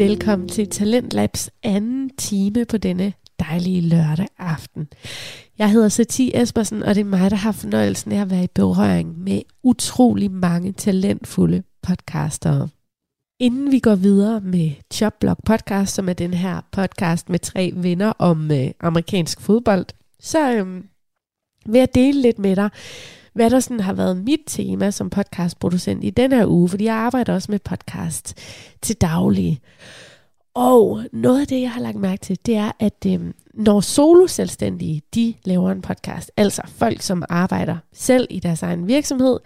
Velkommen til Talentlabs anden time på denne dejlige lørdag aften. Jeg hedder Sati Espersen, og det er mig, der har fornøjelsen af at være i berøring med utrolig mange talentfulde podcastere. Inden vi går videre med Chopblock Podcast, som er den her podcast med tre venner om øh, amerikansk fodbold, så øh, vil jeg dele lidt med dig, hvad der sådan har været mit tema som podcastproducent i den her uge, fordi jeg arbejder også med podcast til daglig. Og noget af det, jeg har lagt mærke til, det er, at øh, når solo-selvstændige, de laver en podcast, altså folk, som arbejder selv i deres egen virksomhed,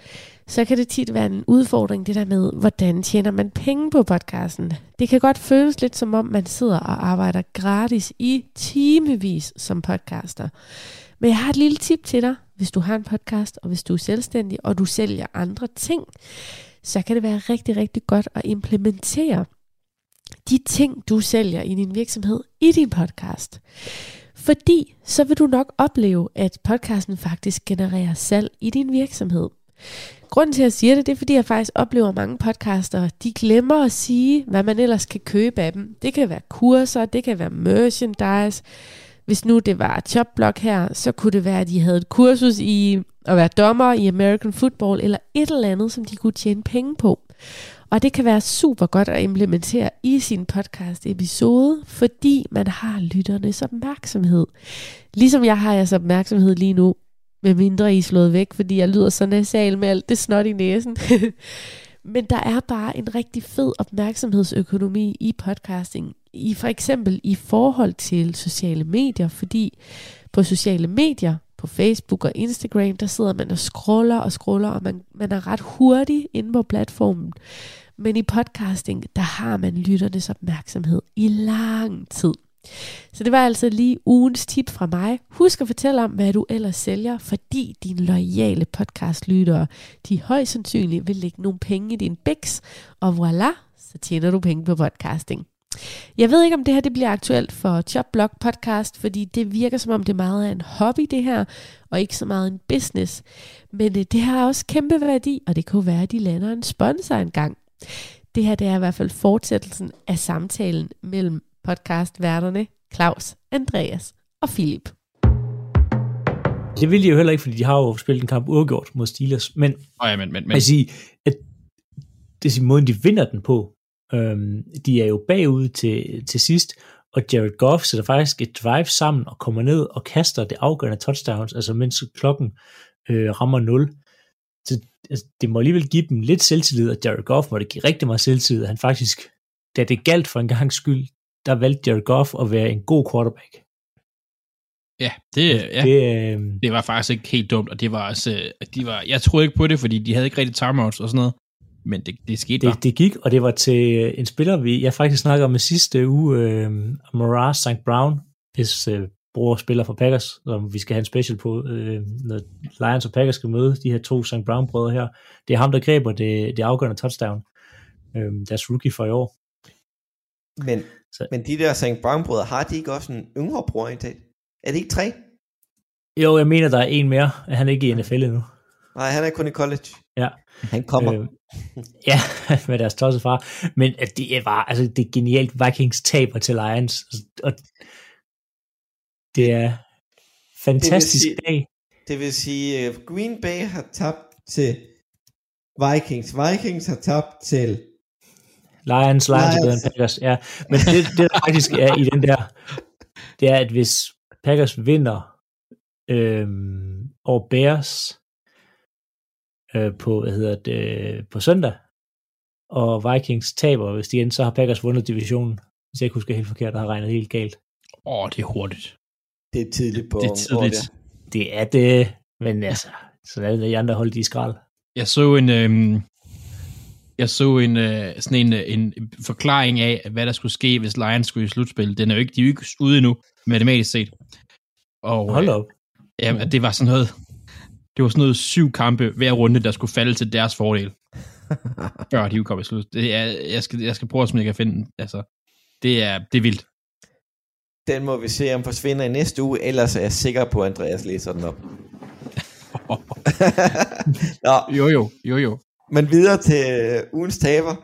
så kan det tit være en udfordring, det der med, hvordan tjener man penge på podcasten. Det kan godt føles lidt som om, man sidder og arbejder gratis i timevis som podcaster. Men jeg har et lille tip til dig, hvis du har en podcast, og hvis du er selvstændig, og du sælger andre ting, så kan det være rigtig, rigtig godt at implementere de ting, du sælger i din virksomhed, i din podcast. Fordi så vil du nok opleve, at podcasten faktisk genererer salg i din virksomhed. Grunden til, at jeg siger det, det er, fordi jeg faktisk oplever mange podcaster, de glemmer at sige, hvad man ellers kan købe af dem. Det kan være kurser, det kan være merchandise. Hvis nu det var Chopblock her, så kunne det være, at de havde et kursus i at være dommer i American Football, eller et eller andet, som de kunne tjene penge på. Og det kan være super godt at implementere i sin podcast episode, fordi man har lytternes opmærksomhed. Ligesom jeg har jeres opmærksomhed lige nu, med mindre I er slået væk, fordi jeg lyder så nasal med alt det snot i næsen. Men der er bare en rigtig fed opmærksomhedsøkonomi i podcasting. I for eksempel i forhold til sociale medier, fordi på sociale medier, på Facebook og Instagram, der sidder man og scroller og scroller, og man, man er ret hurtig inde på platformen. Men i podcasting, der har man lytternes opmærksomhed i lang tid. Så det var altså lige ugens tip fra mig. Husk at fortælle om, hvad du ellers sælger, fordi dine loyale podcastlyttere, de højst sandsynligt vil lægge nogle penge i din bæks, og voilà, så tjener du penge på podcasting. Jeg ved ikke, om det her det bliver aktuelt for Chopblock podcast, fordi det virker som om det er meget af en hobby det her, og ikke så meget en business. Men øh, det har også kæmpe værdi, og det kunne være, at de lander en sponsor engang. Det her det er i hvert fald fortsættelsen af samtalen mellem podcastværterne Claus, Andreas og Philip. Det vil de jo heller ikke, fordi de har jo spillet en kamp uafgjort mod Steelers. Men, oh ja, men, men, men. Jeg sige, at det er måden, de vinder den på. Øhm, de er jo bagud til, til sidst, og Jared Goff sætter faktisk et drive sammen og kommer ned og kaster det afgørende touchdowns, altså mens klokken øh, rammer 0. Så altså, det må alligevel give dem lidt selvtillid, og Jared Goff må det give rigtig meget selvtillid, at han faktisk, da det galt for en gang skyld, der valgte Jared Goff at være en god quarterback. Ja, det, ja. det, øh... det var faktisk ikke helt dumt, og det var også, de var, jeg troede ikke på det, fordi de havde ikke rigtig timeouts og sådan noget, men det, det skete det, bare. Det gik, og det var til en spiller, vi, jeg faktisk snakker med sidste uge, øh, Maras St. Brown, hvis øh, bror spiller for Packers, som vi skal have en special på, øh, når Lions og Packers skal møde de her to St. Brown-brødre her. Det er ham, der græber det, det afgørende touchdown, øh, deres rookie for i år. Men, så. men de der St. Brown-brødre, har de ikke også en yngre bror i Er det ikke tre? Jo, jeg mener, der er en mere. Han er ikke i NFL endnu. Nej, han er kun i college. Ja. Han kommer. Øh, ja, med deres tosse far. Men at det var, altså det er genialt, Vikings taber til Lions. Og det er fantastisk det dag. Det vil sige, uh, Green Bay har tabt til Vikings. Vikings har tabt til Lions, Lions, Lions. er Packers. Ja, men det, det der faktisk er i den der, det er, at hvis Packers vinder øhm, over Bears øh, på, hvad hedder det, på søndag, og Vikings taber, hvis de igen, så har Packers vundet divisionen. Hvis jeg ikke husker helt forkert, og har regnet helt galt. Åh, oh, det er hurtigt. Det er tidligt på Det er tidligt. Året, ja. Det er det, men altså, så er det de andre hold, de i skrald. Jeg så en, øhm, jeg så en, øh, sådan en, øh, en, forklaring af, hvad der skulle ske, hvis Lions skulle i slutspil. Den er jo ikke, de er jo ikke ude endnu, matematisk set. Og, Hold op. Øh, ja, det var sådan noget, det var sådan noget syv kampe hver runde, der skulle falde til deres fordel. Før de kom i slut. Det er, jeg, skal, jeg skal prøve at se, om jeg kan finde Altså, det er, det er vildt. Den må vi se, om forsvinder i næste uge, ellers er jeg sikker på, at Andreas læser den op. Nå. Jo, jo, jo, jo. Men videre til ugens taber.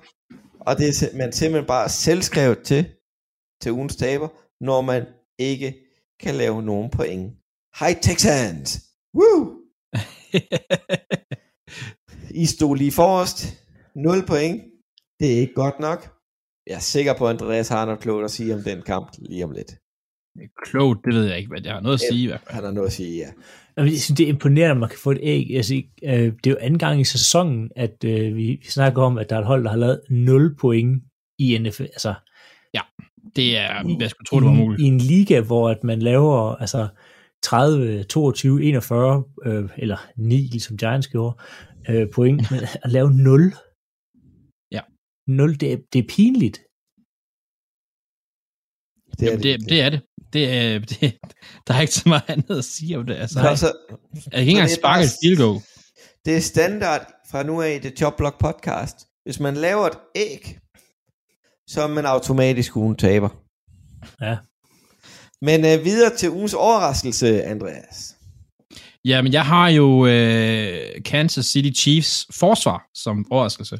Og det er man simpelthen bare selvskrevet til, til ugens taber, når man ikke kan lave nogen point. Hej Texans! Woo! I stod lige forrest. 0 point. Det er ikke godt nok. Jeg er sikker på, at Andreas har noget klogt at sige om den kamp lige om lidt. Klogt, det ved jeg ikke, hvad jeg har noget at sige. i hvert fald. Han har noget at sige, ja. Jeg synes, det er imponerende, at man kan få et æg. Altså, øh, det er jo anden gang i sæsonen, at øh, vi, vi snakker om, at der er et hold, der har lavet 0 point i NFL. Altså, Det er, jeg skulle tro, det var i, muligt. I en liga, hvor at man laver altså 30, 22, 41, øh, eller 9, ligesom Giants gjorde, øh, point, men at lave 0. Ja. 0, det er, det er pinligt. Det er Jamen, det, det er det. Det er, det, der er ikke så meget andet at sige om det. Altså, Så, så, jeg kan ikke engang det er sparke et field goal. det er standard fra nu af i det Jobblock podcast. Hvis man laver et æg, så er man automatisk ugen taber. Ja. Men øh, videre til ugens overraskelse, Andreas. Ja, men jeg har jo øh, Kansas City Chiefs forsvar som overraskelse.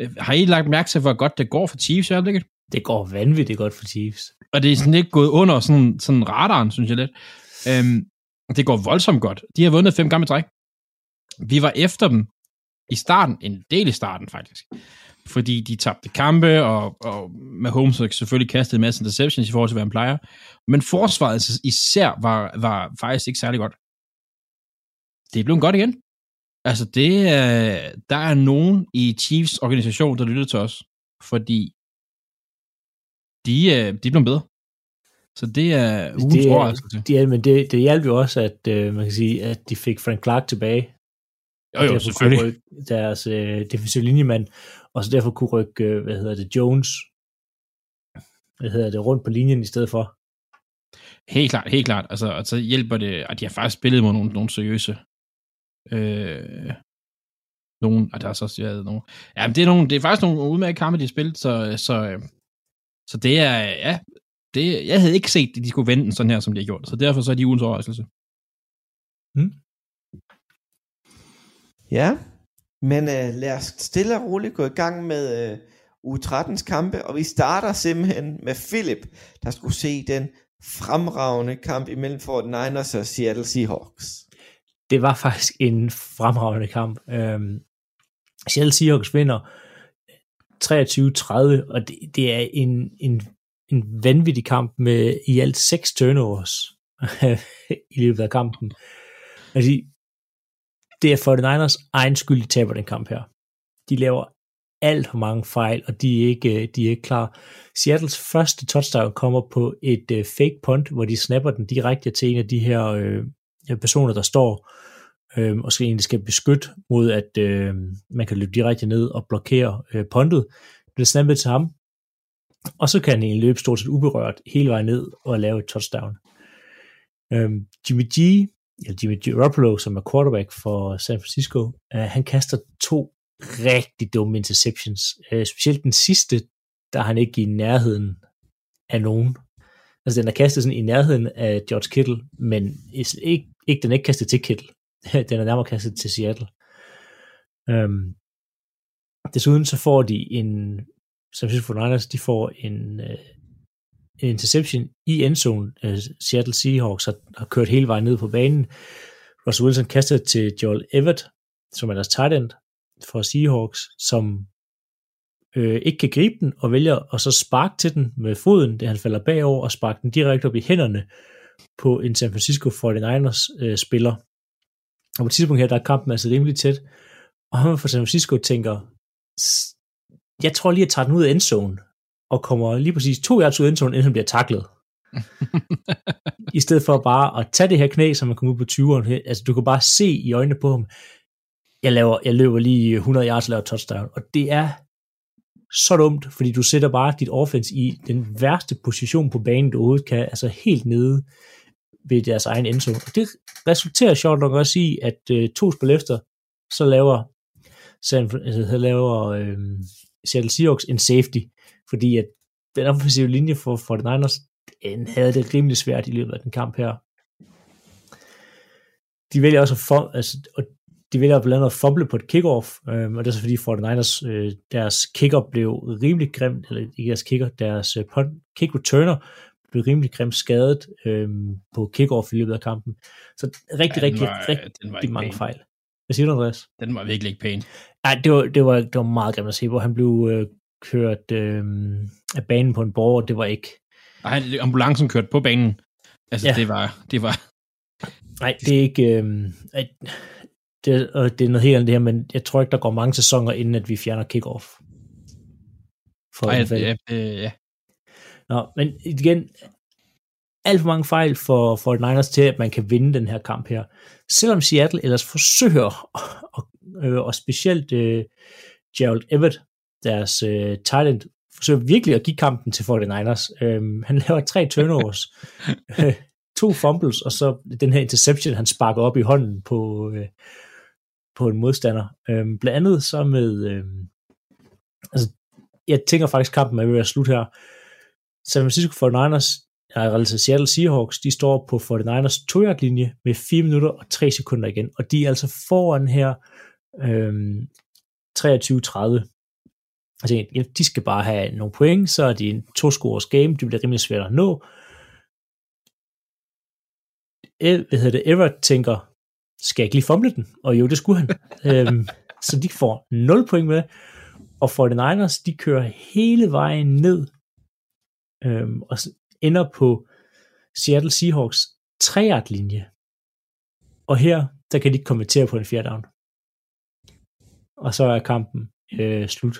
Øh, Har I lagt mærke til, hvor godt det går for Chiefs i øjeblikket? Det går vanvittigt godt for Chiefs. Og det er sådan ikke gået under sådan, sådan radaren, synes jeg lidt. Øhm, det går voldsomt godt. De har vundet fem gamle træk. Vi var efter dem i starten, en del i starten faktisk. Fordi de tabte kampe, og, og Mahomes har selvfølgelig kastet en masse interceptions i forhold til, hvad han plejer. Men forsvaret især var, var faktisk ikke særlig godt. Det er blevet godt igen. Altså, det er, der er nogen i Chiefs organisation, der lytter til os. Fordi de, er- de er blevet bedre. Så det er ugens Det er- overraskelse. De, ja, men det, det hjalp jo også, at øh, man kan sige, at de fik Frank Clark tilbage. Jo, jo, selvfølgelig. Deres øh, defensive linjemand, og så derfor kunne rykke, øh, hvad hedder det, Jones, hvad hedder det, rundt på linjen i stedet for. Helt klart, helt klart. Altså, og så hjælper det, at de har faktisk spillet mod nogle, nogle seriøse. Øh, nogen, og der er så også været nogle. Ja, men det er, nogle, det er faktisk nogle udmærkede kampe, de har spillet, så, så, øh, så det er, ja, det, jeg havde ikke set, at de skulle vende den sådan her, som de har gjort. Så derfor så er de ugens overraskelse. Ja, men øh, lad os stille og roligt gå i gang med øh, U13's kampe, og vi starter simpelthen med Philip, der skulle se den fremragende kamp imellem Fort Niners og Seattle Seahawks. Det var faktisk en fremragende kamp. Øhm, Seattle Seahawks vinder 23-30, og det, det er en, en, en vanvittig kamp med i alt seks turnovers i løbet af kampen. Altså, det er 49ers egen skyld, de taber den kamp her. De laver alt for mange fejl, og de er ikke, øh, de er ikke klar. Seattles første touchdown kommer på et øh, fake punt, hvor de snapper den direkte til en af de her øh, personer, der står øh, og skal egentlig skal beskytte mod, at øh, man kan løbe direkte ned og blokere øh, puntet. Det bliver snappet til ham, og så kan han løbe stort set uberørt hele vejen ned og lave et touchdown. Øh, Jimmy G, eller Jimmy Garoppolo, som er quarterback for San Francisco, øh, han kaster to rigtig dumme interceptions. Øh, specielt den sidste, der er han ikke i nærheden af nogen. Altså den er kastet sådan i nærheden af George Kittle, men ikke, ikke den er ikke kastet til Kittle. den er nærmere kastet til Seattle. Øhm, desuden så får de en, San Francisco 49ers, de får en, øh, en interception i endzone. Øh, Seattle Seahawks har, har kørt hele vejen ned på banen. Russell Wilson kaster til Joel Everett, som er deres tight end for Seahawks, som øh, ikke kan gribe den, og vælger at så sparke til den med foden, det han falder bagover, og sparke den direkte op i hænderne på en San Francisco 49ers øh, spiller. Og på et tidspunkt her, der er kampen altså rimelig tæt, og han fra San Francisco tænker, jeg tror lige, at jeg tager den ud af endzone, og kommer lige præcis to yards ud endzone, inden han bliver taklet. I stedet for bare at tage det her knæ, så man kommer ud på 20'eren. Altså, du kan bare se i øjnene på ham, jeg, laver, jeg løber lige 100 yards og laver touchdown. Og det er så dumt, fordi du sætter bare dit offense i den værste position på banen, du overhovedet kan, altså helt nede ved deres egen endzone. Og det resulterer sjovt nok også i, at øh, to spil efter, så laver, San, altså, så laver øh, Seattle Seahawks en safety, fordi at den offensive linje for, for den Niners, den havde det rimelig svært i løbet af den kamp her. De vælger også at for, altså, og de vælger blandt andet at fumble på et kickoff, øh, og det er så fordi 49ers, øh, deres kicker blev rimelig grimt, eller ikke deres kicker, deres øh, punt, kick returner blev rimelig grimt skadet øh, på kickoff i løbet af kampen. Så rigtig, Ja, rigtig, var- rigtig, rigtig mange pæn. fejl. Hvad siger du, Andreas? Den var virkelig ikke pæn. Nej, det var, det var, det var meget grimt at se, hvor han blev øh, kørt øh, af banen på en borger, det var ikke, han, ambulancen kørte på banen. Altså, Ja. ja. det var, det var, nej, det er ikke, øh, ej, det, og det er noget helt andet det her, men jeg tror ikke, der går mange sæsoner, inden at vi fjerner kickoff. For ej, NFL. ja, øh, ja. Nå, men igen, alt for mange fejl for, for Niners til, at man kan vinde den her kamp her. Selvom Seattle ellers forsøger, og, øh, og specielt øh, Gerald Everett, deres øh, tight end, forsøger virkelig at give kampen til 49ers. Øh, han laver tre turnovers, øh, to fumbles, og så den her interception, han sparker op i hånden på, øh, på en modstander. Øh, blandt andet så med, øh, altså, jeg tænker faktisk, kampen er ved at være slut her. San Francisco 49ers, nej, altså Seattle Seahawks, de står på 49ers 2 linje med 4 minutter og 3 sekunder igen, og de er altså foran her øhm, 23-30. Altså, de skal bare have nogle point, så er de en to-scores game, det bliver rimelig svært at nå. Hvad hedder det, Everett tænker, skal jeg ikke lige fumble den? Og jo, det skulle han. øhm, så de får 0 point med, og 49ers, de kører hele vejen ned øhm, og ender på Seattle Seahawks 3 linje. Og her, der kan de ikke kommentere på en fjerde down. Og så er kampen øh, slut.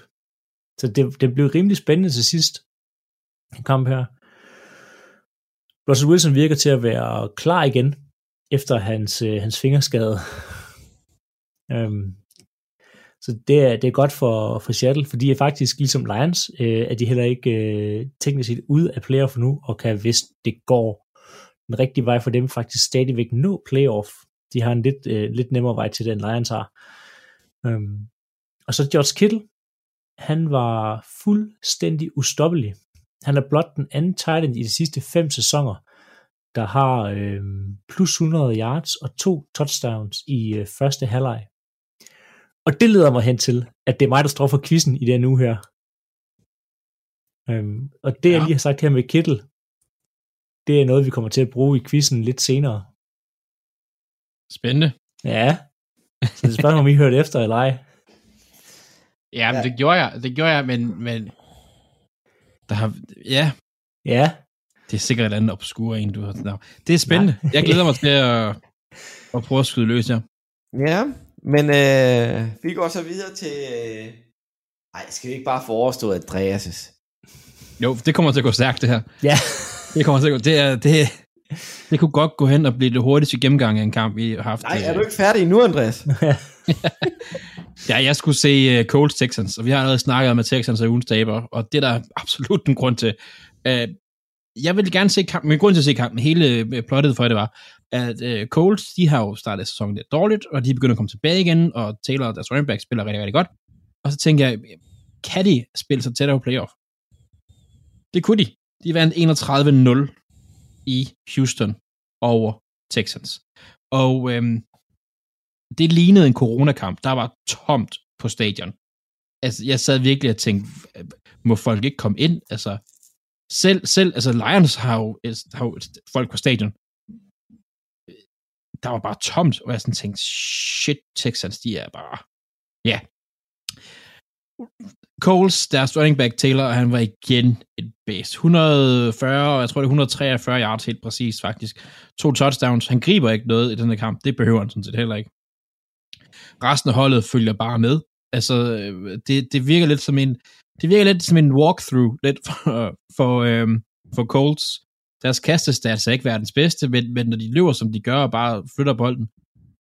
Så det, det blev rimelig spændende til sidst. En kamp her. Russell Wilson virker til at være klar igen, efter hans, øh, hans fingerskade. øhm, så det er, det er godt for, for Seattle, for de er faktisk ligesom Lions, øh, at de heller ikke øh, teknisk set ude af playoff nu, og kan, hvis det går den rigtige vej for dem, faktisk stadigvæk nå playoff. De har en lidt, øh, lidt nemmere vej til den, Lions har. Øhm, og så George Kittle, han var fuldstændig ustoppelig. Han er blot den anden tight end i de sidste fem sæsoner, der har øh, plus 100 yards og to touchdowns i øh, første halvleg. Og det leder mig hen til, at det er mig, der står for quizzen i den uge her. Øhm, og det, ja. jeg lige har sagt her med Kittle, det er noget, vi kommer til at bruge i quizzen lidt senere. Spændende. Ja, så det spørger om I hørte efter eller ej. Ja, men Ja. det gjorde jeg, det gjorde jeg, men, men der har, ja, Ja, det er sikkert et andet obskur en, du har. Det er spændende. Nej. jeg glæder mig til at, at prøve at skyde løs her. Ja, men øh, vi går så videre til... Øh... Ej, skal vi ikke bare få overstået Andreas' Jo, det kommer til at gå stærkt, det her. ja. Det kommer til at gå, det, er, det, det kunne godt gå hen og blive det hurtigste gennemgang af en kamp, vi har haft. Nej, er du ikke færdig nu, Andreas? Ja, jeg skulle se uh, Colts Texans, og vi har allerede snakket om, at Texans er ugens taber, og det er der absolut en grund til. Uh, jeg vil gerne se kampen, men grund til at se kampen, hele øh, plottet for det var, at uh, Colts, de har jo startet sæsonen lidt dårligt, og de begynder at komme tilbage igen, og Taylor, deres running back, spiller rigtig, rigtig godt. Og så tænker jeg, kan de spille sig tættere på playoff? Det kunne de. De vandt 31-0 i Houston over Texans. Og øhm, det lignede en coronakamp. Der var tomt på stadion. Altså, jeg sad virkelig og tænkte, må folk ikke komme ind? Altså, selv, selv altså Lions har jo, altså, har jo folk på stadion. Der var bare tomt, og jeg sådan tænkte, shit, Texans, de er bare, ja. Coles, deres running back Taylor, han var igen et bedst. 140, og jeg tror det er 143 yards helt præcis faktisk. To touchdowns. Han griber ikke noget i den her kamp. Det behøver han sådan set heller ikke resten af holdet følger bare med. Altså, øh, det, det virker lidt som en, det virker lidt som en walkthrough, lidt for, for, øhm, for Colts. Deres kastestats er altså ikke verdens bedste, men, men når de løber, som de gør, og bare flytter bolden,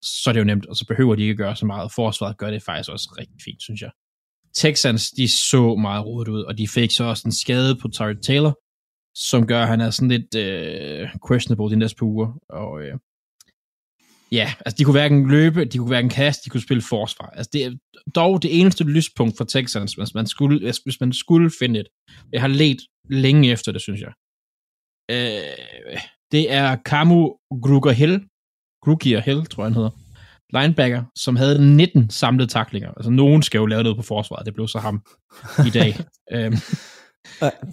så er det jo nemt, og så behøver de ikke gøre så meget. Forsvaret gør det faktisk også rigtig fint, synes jeg. Texans, de så meget rodet ud, og de fik så også en skade på Tyrod Taylor, som gør, at han er sådan lidt øh, questionable de næste par uger, og øh, Ja, altså de kunne hverken løbe, de kunne hverken kaste, de kunne spille forsvar. Altså det er dog det eneste lyspunkt for Texans, hvis man skulle, hvis man skulle finde et. Jeg har let længe efter det, synes jeg. Øh, det er Kamu Gruger Hill, Grugier Hill, tror jeg han hedder. linebacker, som havde 19 samlede taklinger. Altså, nogen skal jo lave noget på forsvaret. Det blev så ham i dag. øhm,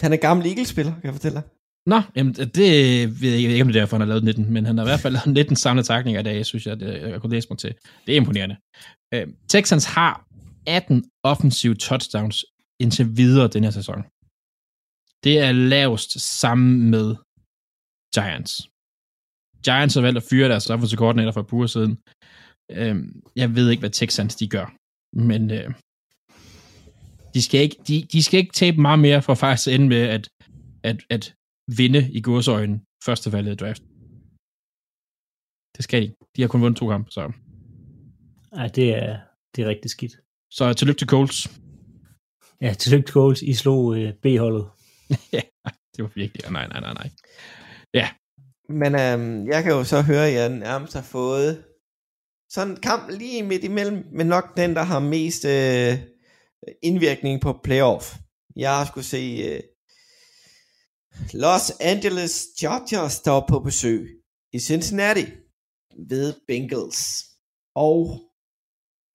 han er gammel Eagles-spiller, kan jeg fortælle dig. Nå, jamen, det ved jeg ikke, om det er derfor, han har lavet 19, men han har i hvert fald lavet 19 samlede taklinger i dag, synes jeg, det, jeg kunne læse mig til. Det er imponerende. Øh, Texans har 18 offensive touchdowns indtil videre den her sæson. Det er lavest sammen med Giants. Giants har valgt at fyre deres offensive coordinator for et siden. Øh, jeg ved ikke, hvad Texans de gør, men øh, de, skal ikke, de, de skal ikke tabe meget mere for faktisk at ende med at, at, at vinde i godsøjne første valget i draft. Det skal de. De har kun vundet to kampe, så. Ej, det er, det er rigtig skidt. Så tillykke til Coles. Ja, tillykke til Coles. I slog øh, B-holdet. ja, det var virkelig. Nej, nej, nej, nej. Ja. Men øhm, jeg kan jo så høre, at jeg nærmest har fået sådan en kamp lige midt imellem, men nok den, der har mest øh, indvirkning på playoff. Jeg har skulle se øh, Los Angeles Chargers står på besøg i Cincinnati ved Bengals. Og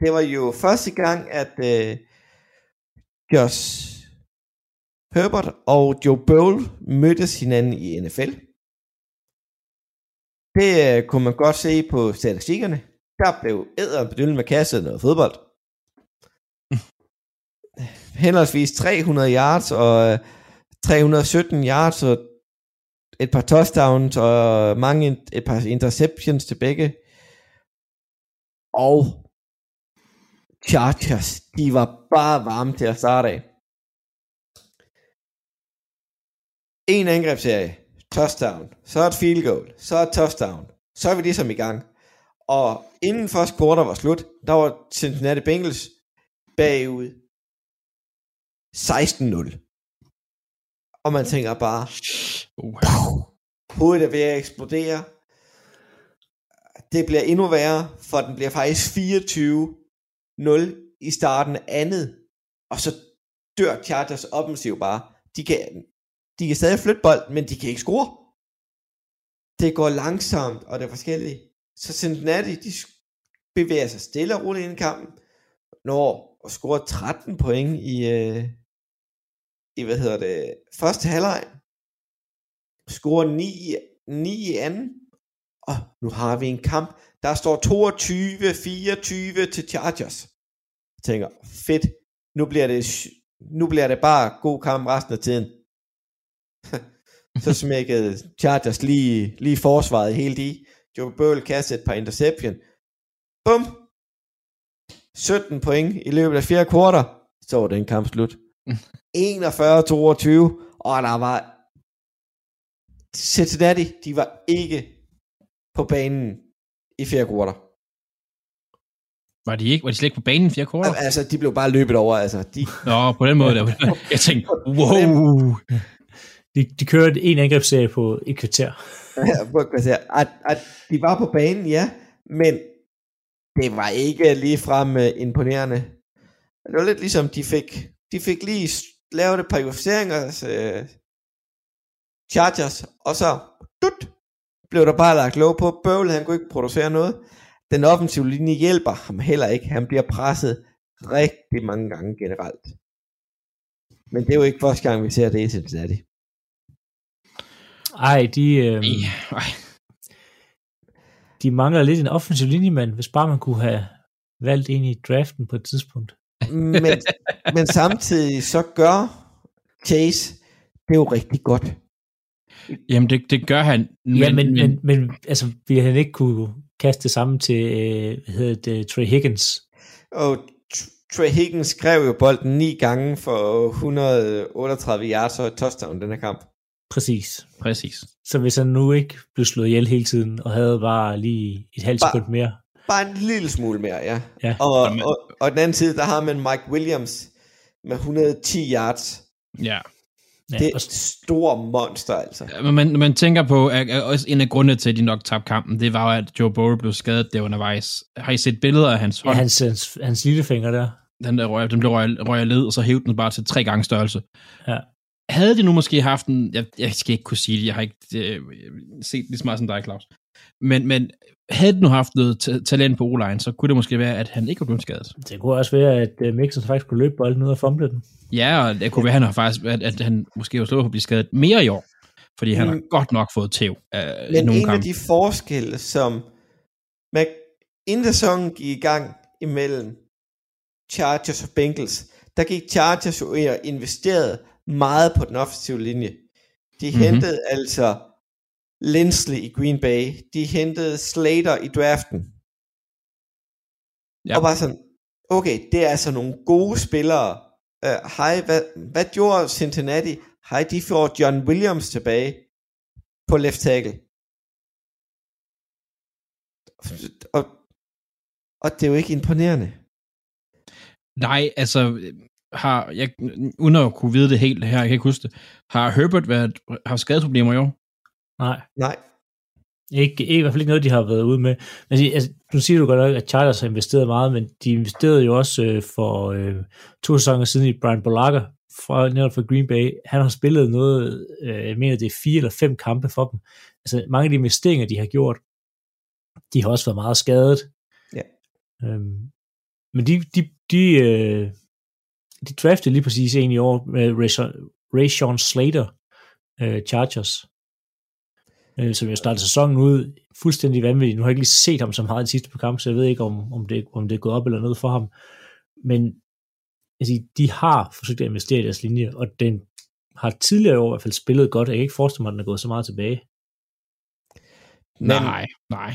det var jo første gang, at øh, Josh Herbert og Joe Burrow mødtes hinanden i NFL. Det øh, kunne man godt se på statistikkerne. Der blev æderen bedyllet med kasse noget fodbold. Henholdsvis 300 yards og øh, 317 yards og et par touchdowns og mange et par interceptions til begge. Og Chargers, de var bare varme til at starte af. En angrebsserie, touchdown, så et field goal, så et touchdown, så er vi ligesom i gang. Og inden første quarter var slut, der var Cincinnati Bengals bagud 16-0. Og man tænker bare, Uh. hovedet er ved at eksplodere. Det bliver endnu værre, for den bliver faktisk 24-0 i starten andet. Og så dør Chargers offensiv bare. De kan, de kan stadig flytte bolden, men de kan ikke score. Det går langsomt, og det er forskelligt. Så Cincinnati, de bevæger sig stille og roligt ind i kampen, når og scorer 13 point i, øh, i hvad hedder det, første halvleg. Scorer 9, 9 i anden. Og nu har vi en kamp, der står 22-24 til Chargers. Jeg tænker, fedt, nu bliver det, nu bliver det bare god kamp resten af tiden så smækkede Chargers lige, lige forsvaret helt i. Joe Burrow kastede et par interception. Bum! 17 point i løbet af fjerde kvartal. Så var den kamp slut. 41-22, og der var Cincinnati, de var ikke på banen i fjerde kvartal. Var de ikke? Var de slet ikke på banen i fjerde kvartal? Altså, de blev bare løbet over, altså. De, Nå, på den måde. Der. Jeg tænkte, wow. De, de kørte en angrebsserie på et kvarter. på et kvarter. At, at de var på banen, ja, men det var ikke ligefrem uh, imponerende. Det var lidt ligesom, de fik, de fik lige lavet et par justeringer, uh, øh, Chargers, og så dut, blev der bare lagt lov på. Bøvle, han kunne ikke producere noget. Den offensive linje hjælper ham heller ikke. Han bliver presset rigtig mange gange generelt. Men det er jo ikke første gang, vi ser det i Cincinnati. Ej, de, øh, ej. de mangler lidt en offensiv linjemand, hvis bare man kunne have valgt en i draften på et tidspunkt. men, men samtidig så gør Chase det er jo rigtig godt. Jamen, det, det gør han. Men, ja, men, men, men altså, ville han ikke kunne kaste det samme til, øh, hvad hedder det, Trey Higgins? Og Tr- Trey Higgins skrev jo bolden ni gange for 138 yards og touchdown den her kamp. Præcis. Præcis. Så hvis han nu ikke blev slået ihjel hele tiden, og havde bare lige et halvt sekund mere, Bare en lille smule mere, ja. Ja. Og, Jamen. og, og den anden side, der har man Mike Williams med 110 yards. Ja. ja, Det er et stort monster, altså. Men man, man tænker på, at, at også en af grundene til, at de nok tabte kampen, det var at Joe Burrow blev skadet der undervejs. Har I set billeder af hans ja, hånd? hans, hans, hans lillefinger der. Den, der røg, den blev røg, røg led, og så hævde den bare til tre gange størrelse. Ja. Havde de nu måske haft en... Jeg, jeg skal ikke kunne sige det, jeg har ikke øh, set lige så meget som dig, Claus. Men, men havde du haft noget ta- talent på O-line, så kunne det måske være, at han ikke var blevet skadet. Det kunne også være, at uh, Mixon faktisk kunne løbe bolden ud og fumble den. Ja, og det kunne være, at han har faktisk, at, at han måske var slået på at blive skadet mere i år. Fordi han Mm. har godt nok fået tæv uh, i Men nogle en af kampe. de forskelle, som Mac, inden sæsonen gik i gang imellem Chargers og Bengals, der gik Chargers jo ind og investerede meget på den offensive linje. De Mhm. mm-hmm. hentede altså Lindsley i Green Bay. De hentede Slater i draften. Ja. Og bare sådan, okay, det er altså nogle gode spillere. Uh, hej, hvad, hvad gjorde Cincinnati? Hej, de får John Williams tilbage på left tackle. Og, og det er jo ikke imponerende. Nej, altså, har, jeg, uden at kunne vide det helt her, jeg kan ikke huske det, har Herbert været, har skadeproblemer i år? Nej, Nej, ikke, ikke, i hvert fald ikke noget, de har været ude med. Men altså, nu siger du godt nok, at Chargers har investeret meget, men de investerede jo også øh, for øh, to sæsoner siden i Brian Bolaga fra, netop fra Green Bay. Han har spillet noget, øh, jeg mener, det er fire eller fem kampe for dem. Altså, mange af de investeringer, de har gjort, de har også været meget skadet. Ja. Øhm, men de, de, de, øh, de draftede lige præcis en i år med Rayshon Slater, øh, Chargers, øh, som jo startede sæsonen ud fuldstændig vanvittigt. Nu har jeg ikke lige set ham så meget i de sidste par kampe, så jeg ved ikke, om, om, det, om det er gået op eller noget for ham. Men altså, de har forsøgt at investere i deres linje, og den har tidligere i år i hvert fald spillet godt. Jeg kan ikke forestille mig, at den er gået så meget tilbage. men, nej, nej.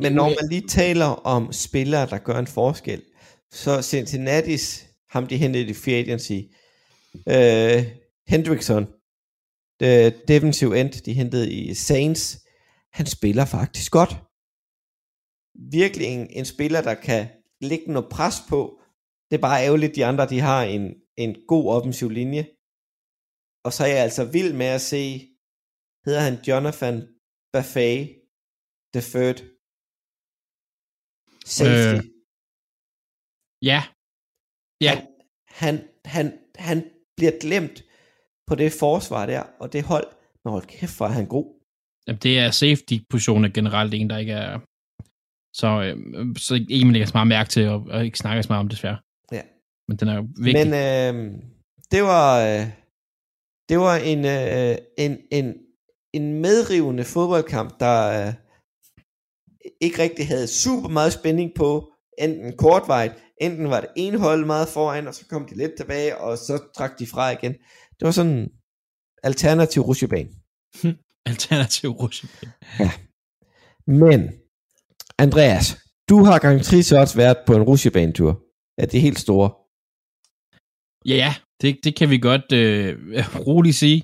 men når man lige taler om spillere, der gør en forskel, så Cincinnati's, ham de hentede i free agency, øh, Hendrickson, det defensive end, de hentede i Saints, han spiller faktisk godt. Virkelig en, en spiller, der kan lægge noget pres på. Det er bare ærgerligt, de andre, de har en, en god offensiv linje. Og så er jeg altså vild med at se, hedder han Jonathan Buffet, the third. Safety. Øh, Ja. Ja. Han, han, han, han bliver glemt på det forsvar der, og det hold, men hold kæft, hvor er han god. Jamen, det er safety-positionen generelt en, der ikke er... Så, øh, så ikke man lægger så meget mærke til, og, og ikke snakker så meget om det, desværre. Ja. Men den er jo vigtig. Men øh, det var øh, det var en, øh, en, en, en medrivende fodboldkamp, der øh, ikke rigtig havde super meget spænding på, enten kortvejt, enten var det ene hold meget foran, og så kom de lidt tilbage, og så trak de fra igen. Det var sådan en alternativ rutsjebane. Alternativ rutsjebane. Men, Andreas, du har garanteret også været på en rutsjebanetur. Er det helt store? Ja, ja, det, det kan vi godt øh, roligt sige.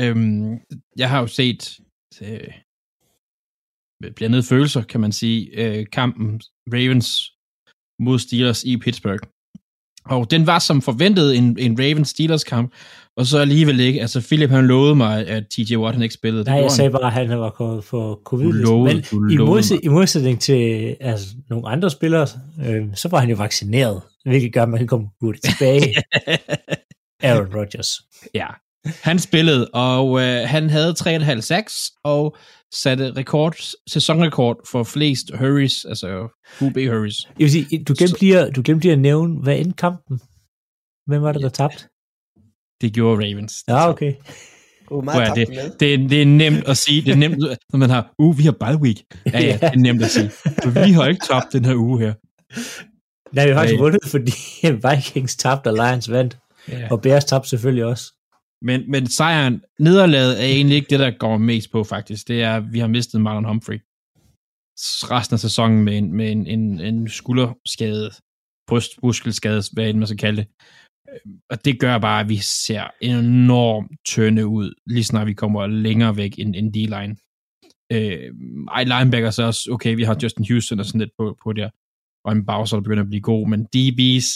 Øhm, jeg har jo set øh, blandede følelser, kan man sige, øh, kampen Ravens mod Steelers i Pittsburgh. Og den var som forventet en, en Ravens-Steelers kamp, og så alligevel ikke. Altså, Philip han lovede mig, at TJ Watt han ikke spillede. Det Nej, jeg sagde bare, at han var kommet for covid Du lovede- Men du i, modsæt, mig. i modsætning til altså, nogle andre spillere, øh, så var han jo vaccineret, hvilket gør, at man kan komme hurtigt tilbage. Aaron Rodgers. Ja, han spillede, og øh, han havde 3,5 sacks, og satte rekord, sæsonrekord for flest hurries, altså QB hurries. Jeg vil sige, du glemte, lige, at- du glemte lige at nævne, hvad endte kampen? Hvem var det, der tabte? Det gjorde Ravens. Ja, okay. Er Prøv meget at, tabt det, det, er- det er nemt at sige. Det er nemt, når man har, uh, vi har bye week. Ja, ja, det er nemt at sige. For vi har ikke tabt den her uge her. Nej, vi har faktisk vundet, fordi Vikings tabte, og Lions vandt. Ja. Og Bears tabte selvfølgelig også. Men, men sejren, nederlaget er egentlig ikke det, der går mest på, faktisk. Det er, at vi har mistet Marlon Humphrey. Resten af sæsonen med en, med en, en, en skulderskade, brystmuskelskade, hvad end man skal kalde det. Og det gør bare, at vi ser enormt tynde ud, lige snart vi kommer længere væk end, end D-line. Øh, ej, linebacker så også, okay, vi har Justin Houston og sådan lidt på, på der, og en Bowser, der begynder at blive god, men DB's,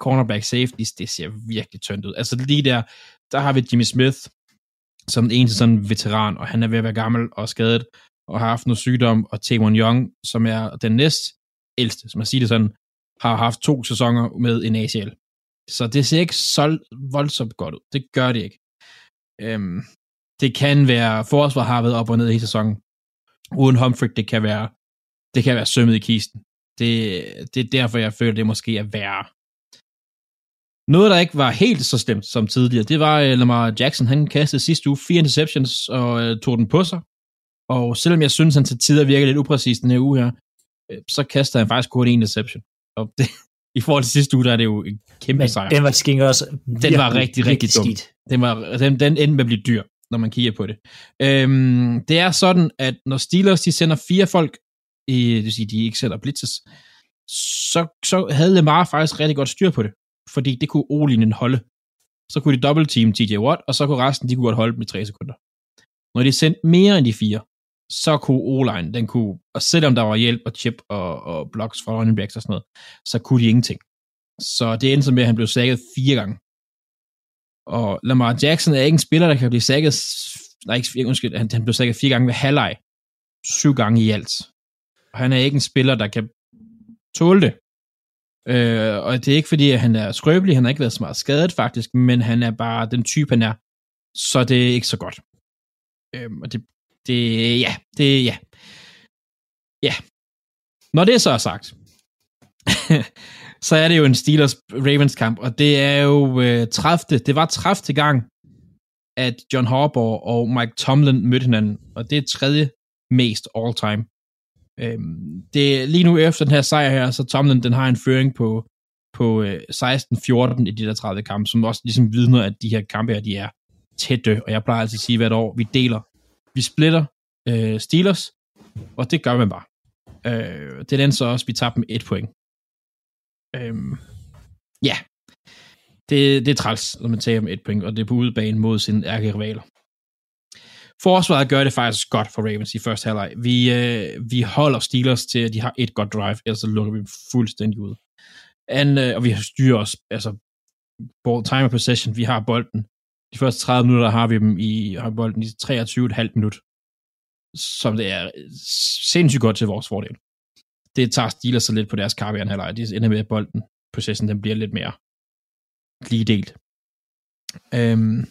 cornerback safeties, det ser virkelig tyndt ud. Altså lige der, der har vi Jimmy Smith, som den eneste sådan veteran, og han er ved at være gammel og skadet, og har haft noget sygdom, og Taewon Young, som er den næst ældste, som man siger det sådan, har haft to sæsoner med en ACL. Så det ser ikke så voldsomt godt ud. Det gør det ikke. Øhm, det kan være, forsvar har været op og ned i sæsonen. uden Humphrey, det kan være, det kan være sømmet i kisten. Det, det er derfor, jeg føler, det måske er værre. Noget, der ikke var helt så slemt som tidligere, det var uh, Lamar Jackson. Han kastede sidste uge fire interceptions og uh, tog den på sig. Og selvom jeg synes, han til tider virker lidt upræcis den her uge her, uh, så kaster han faktisk kun en interception. Og det, i forhold til sidste uge, der er det jo en kæmpe Men sejr. den var skænker også Den var rigtig, rigtig dum. skidt. Den, var, den, den endte med at blive dyr, når man kigger på det. Øhm, det er sådan, at når Steelers de sender fire folk, i, det vil sige, de ikke sender blitzes, så, så havde Lamar faktisk rigtig godt styr på det, fordi det kunne O-linjen holde. Så kunne de double team TJ Watt, og så kunne resten, de kunne godt holde dem i tre sekunder. Når de sendte mere end de fire, så kunne o den kunne, og selvom der var hjælp og chip og, og blocks fra running backs og sådan noget, så kunne de ingenting. Så det endte så med, at han blev sækket fire gange. Og Lamar Jackson er ikke en spiller, der kan blive sækket, nej, ikke, undskyld, han, han blev sækket fire gange ved halvleg, syv gange i alt. Og han er ikke en spiller, der kan tåle det. Øh, og det er ikke fordi, at han er skrøbelig, han har ikke været så meget skadet faktisk, men han er bare den type, han er, så det er ikke så godt. Øh, og det, det, ja, det, ja. Ja. Når det så er sagt, så er det jo en Steelers-Ravens kamp, og det er jo øh, 30. Det var 30. gang, at John Harbaugh og Mike Tomlin mødte hinanden, og det er tredje mest all-time. Øhm, det er lige nu efter den her sejr her, så Tomlin den har en føring på, på øh, 16-14 i de der 30 kampe, som også ligesom vidner, at de her kampe her, de er tætte, og jeg plejer altid at sige hvert år, vi deler, vi splitter øh, Steelers, og det gør man bare. Øh, det er den så også, vi tabte dem et point. Øhm, ja, det, det er træls, når man tager med et point, og det er på udebane mod sine ærgerivaler. Forsvaret gør det faktisk godt for Ravens i første halvleg. Vi, øh, vi holder Steelers til, at de har et godt drive, ellers så lukker vi dem fuldstændig ud. And, øh, og vi har styr os, altså ball time of possession, vi har bolden. De første 30 minutter har vi dem i, har bolden i 23,5 minut, som det er øh, sindssygt godt til vores fordel det tager Steelers så lidt på deres karriere halvleg. De ender med, at bolden, possession, den bliver lidt mere lige delt. Øhm,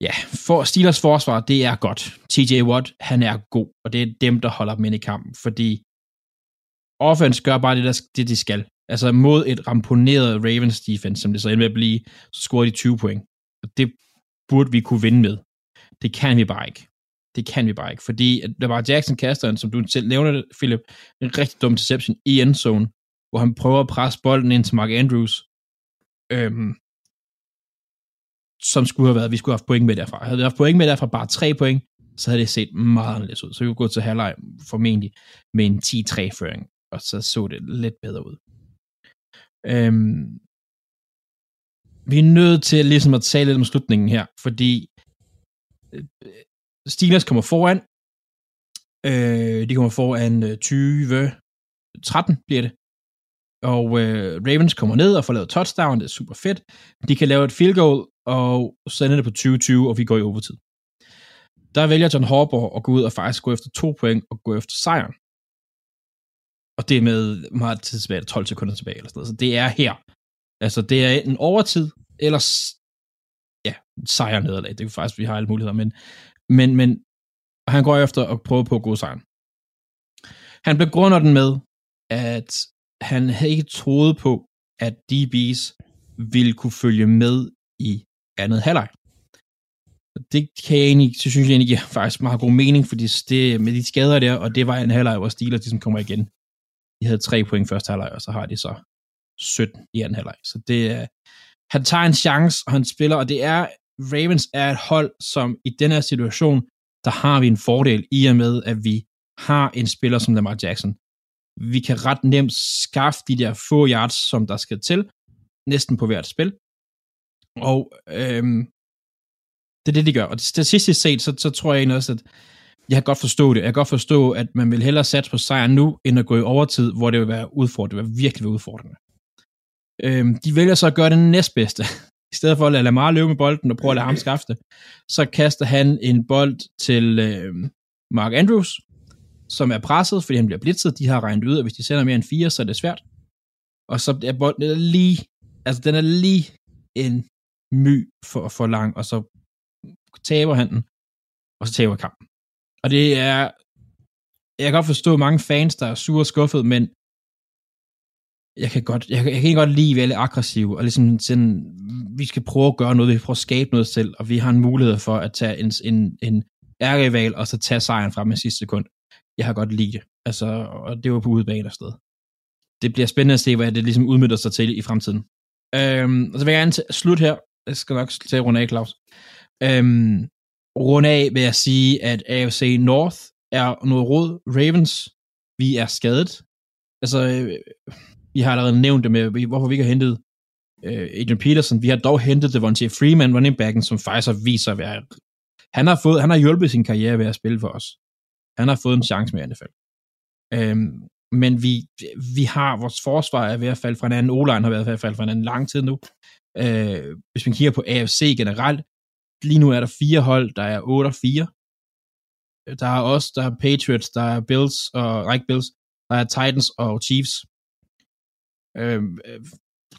ja, for Steelers forsvar, det er godt. TJ Watt, han er god, og det er dem, der holder dem ind i kampen, fordi offense gør bare det, der, det de skal. Altså mod et ramponeret Ravens defense, som det så ender med at blive, så scorer de 20 point. Og det burde vi kunne vinde med. Det kan vi bare ikke. Det kan vi bare ikke, fordi der var Jackson kasteren, som du selv nævner det, Philip, en rigtig dum deception i endzone, hvor han prøver at presse bolden ind til Mark Andrews, øhm, som skulle have været, vi skulle have haft point med derfra. Havde vi haft point med derfra, bare tre point, så havde det set meget anderledes ud. Så vi kunne gå til halvleg formentlig med en 10-3-føring, og så så det lidt bedre ud. Øhm, vi er nødt til ligesom at tale lidt om slutningen her, fordi øh, Steelers kommer foran. Øh, de kommer foran øh, 20, 13 bliver det. Og øh, Ravens kommer ned og får lavet touchdown, det er super fedt. De kan lave et field goal, og så ender det på 2020, og vi går i overtid. Der vælger John Harbaugh at gå ud og faktisk gå efter to point og gå efter sejren. Og det er med meget tid tilbage, 12 sekunder tilbage eller sådan noget. Så det er her. Altså, det er en overtid, eller ja, sejr nederlag. Det er faktisk, vi har alle muligheder, men, men, men han går efter at prøve på at gå sejren. Han begrunder den med, at han havde ikke troet på, at DB's ville kunne følge med i andet halvleg. Det kan jeg egentlig, så synes jeg egentlig giver faktisk meget god mening, fordi det med de skader der, og det var en halvleg, hvor Steelers ligesom kommer igen. De havde tre point første halvleg, og så har de så 17 i anden halvleg. Så det er, han tager en chance, og han spiller, og det er, Ravens er et hold, som i den her situation, der har vi en fordel i og med, at vi har en spiller som Lamar Jackson. Vi kan ret nemt skaffe de der få yards, som der skal til, næsten på hvert spil. Og øhm, det er det, de gør. Og statistisk set, så, så tror jeg egentlig også, at jeg kan godt forstå det. Jeg kan godt forstå, at man vil hellere satse på sejr nu, end at gå i overtid, hvor det vil være udfordrende. Det vil virkelig være udfordrende. Øhm, de vælger så at gøre det næstbedste. I stedet for at lade Lamar løbe med bolden og prøve at lade ham skaffe det, så kaster han en bold til øh, Mark Andrews, som er presset, fordi han bliver blitzet. De har regnet ud, at hvis de sender mere end fire, så er det svært. Og så er bolden er lige, altså den er lige en my for, for lang, og så taber han den, og så taber kampen. Og det er, jeg kan godt forstå mange fans, der er sure og skuffet, men jeg kan godt, jeg, jeg kan godt lide at være lidt aggressiv, og ligesom sådan, vi skal prøve at gøre noget, vi prøver at skabe noget selv, og vi har en mulighed for at tage en, en, en ærrival, og så tage sejren fra med sidste sekund. Jeg har godt lide det. Altså, og det var på udebane afsted. Det bliver spændende at se, hvad det ligesom udmyndter sig til i fremtiden. Øhm, og så vil jeg gerne slutte her. Jeg skal nok til runde af, Claus. Øhm, runde af vil jeg sige, at AFC North er noget råd. Ravens, vi er skadet. Altså, øh, vi har allerede nævnt det med, hvorfor vi ikke har hentet øh, Adrian Peterson. Vi har dog hentet Devontae Freeman, running backen, som faktisk har vist sig at være... Han har, fået, han har hjulpet sin karriere ved at spille for os. Han har fået en chance med i hvert fald. Øhm, men vi, vi har, vores forsvar er ved at falde fra hinanden. o har været ved at falde fra hinanden lang tid nu. Øh, hvis man kigger på AFC generelt, lige nu er der fire hold, der er 8 og 4. Der er os, der er Patriots, der er Bills, og nej, ikke Bills, der er Titans og Chiefs. Øh,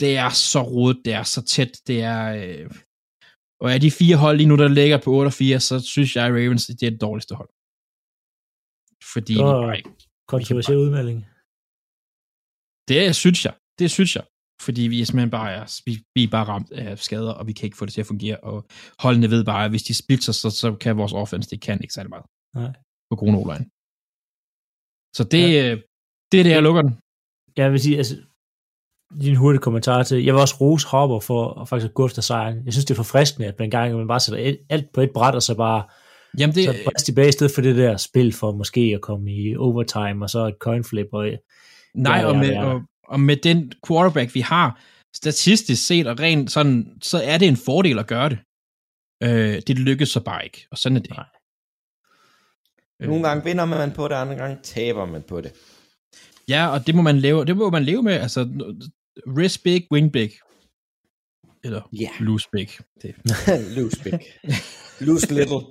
det er så rodet, det er så tæt, det er... Øh, og af de fire hold lige nu, der ligger på 8 og 4, så synes jeg, at Ravens det er det dårligste hold. Fordi Det var ikke kontroversiel udmelding. Det synes jeg. Det synes jeg. Fordi vi er simpelthen bare er, vi, vi er bare ramt af skader, og vi kan ikke få det til at fungere. Og holdene ved bare, at hvis de splitter, så, så kan vores offense, det kan ikke særlig meget. Nej. På grund af Så det, ja. det er det, jeg lukker den. Jeg vil sige, altså, din hurtige kommentar til, jeg vil også rose Hopper for at faktisk gå efter sejren. Jeg synes, det er forfriskende, at man gang man bare sætter et, alt på et bræt, og så bare Jamen det, så bræst tilbage, i stedet for det der spil for måske at komme i overtime, og så et coin flip. Og, nej, ja, og, ja, med, ja. og, og med den quarterback, vi har, statistisk set og rent sådan, så er det en fordel at gøre det. Øh, det lykkes så bare ikke, og sådan er det. Nej. Øh, Nogle gange vinder man på det, andre gange taber man på det. Ja, og det må man leve, det må man leve med. Altså, risk big, win big. Eller Ja. lose big. Det. Lose big. Lose little.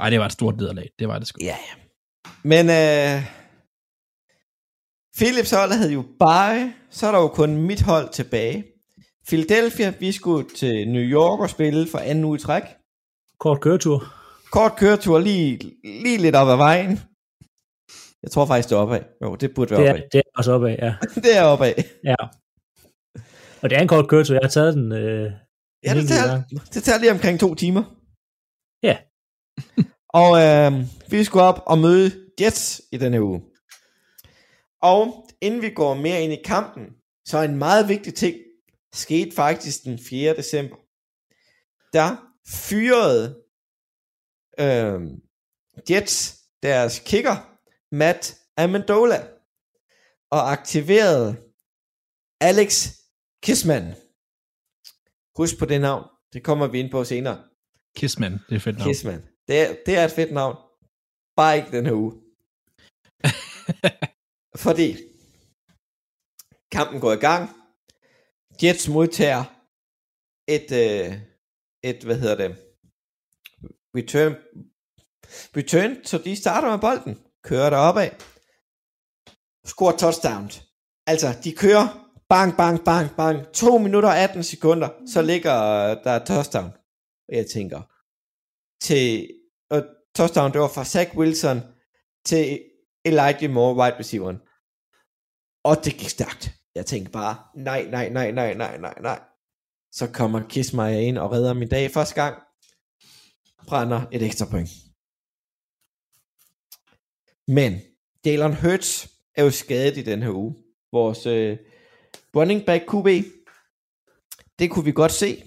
Ej, det var et stort nederlag. Det var det sgu. Ja, ja. Men øh, Philips hold havde jo bare, så er der jo kun mit hold tilbage. Philadelphia, vi skulle til New York og spille for anden uge i træk. Kort køretur. Kort køretur lige, lige lidt op ad vejen. Jeg tror faktisk, det er opad. Jo, det burde være Det er, opad. det er også opad, ja. Det er opad. ja. Og det er en kort køretur. Jeg har taget den øh, Ja, det tager, det tager lige omkring to timer. Ja. og øh, vi skulle op og møde Jets i denne uge. Og inden vi går mere ind i kampen, så er en meget vigtig ting skete faktisk den 4. december. Der fyrede øh, Jets deres kicker, Matt Amendola, og aktiverede Alex Kissman. Husk på det navn. Det kommer vi ind på senere. Kissman, det er fedt navn. Kissman. Det er, det er et fedt navn. Bare ikke den her uge. Fordi kampen går i gang. Jets modtager et, øh, et hvad hedder det, return, return, så de starter med bolden, kører der af. scorer touchdown. Altså, de kører bang, bang, bang, bang, 2 minutter og 18 sekunder, så ligger øh, der touchdown. Og jeg tænker, til, og touchdown, det var fra Zach Wilson til Elijah Moore, wide receiveren. Og det gik stærkt. Jeg tænkte bare, nej, nej, nej, nej, nej, nej, nej. Så kommer Kismayer ind og redder min dag første gang. Brænder et ekstra point. Men Jalen Hurts er jo skadet i den her uge. Vores øh, running back QB, det kunne vi godt se.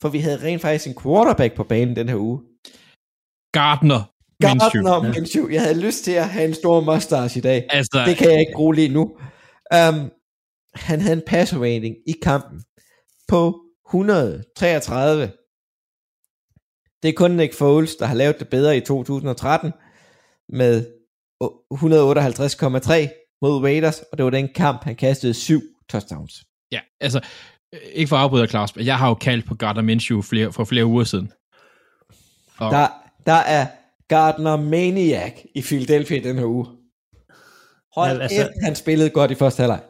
For vi havde rent faktisk en quarterback på banen den her uge. Gardner. Gardner Minshew. Jeg havde lyst til at have en stor mustache i dag. Altså, Det kan jeg ikke bruge lige nu. Um, han havde en passer rating i kampen på 133. Det er kun Nick Foles, der har lavet det bedre i 2013 med 158,3 mod Raiders, og det var den kamp, han kastede syv touchdowns. ja, altså, øh, ikke for at afbryde Claus, men jeg har jo kaldt på Gardner Minshew flere, for flere uger siden. Og Der, der er Gardner Maniac i Philadelphia den her uge. Hold Ja, altså- altså, han spillede godt i første halvleg.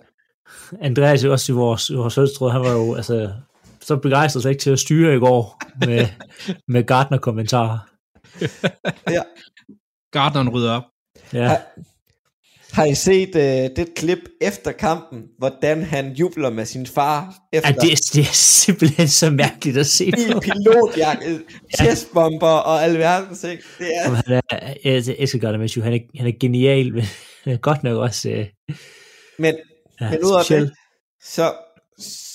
Andreas jo også i vores, vores højstråd, han var jo altså, så begejstret sig ikke til at styre i går med, med Gardner-kommentarer. Ja. Gardneren rydder op. Ja. Har I set uh, det klip efter kampen, hvordan han jubler med sin far efter Ja, det, er- det er simpelthen så mærkeligt at se på. pilotjakke, chestbomber og alverdens ting. Det er, Om Han er, jeg elsker godt med han er, han er genial, men han er godt nok også øh, men, ja, men ud af det, så,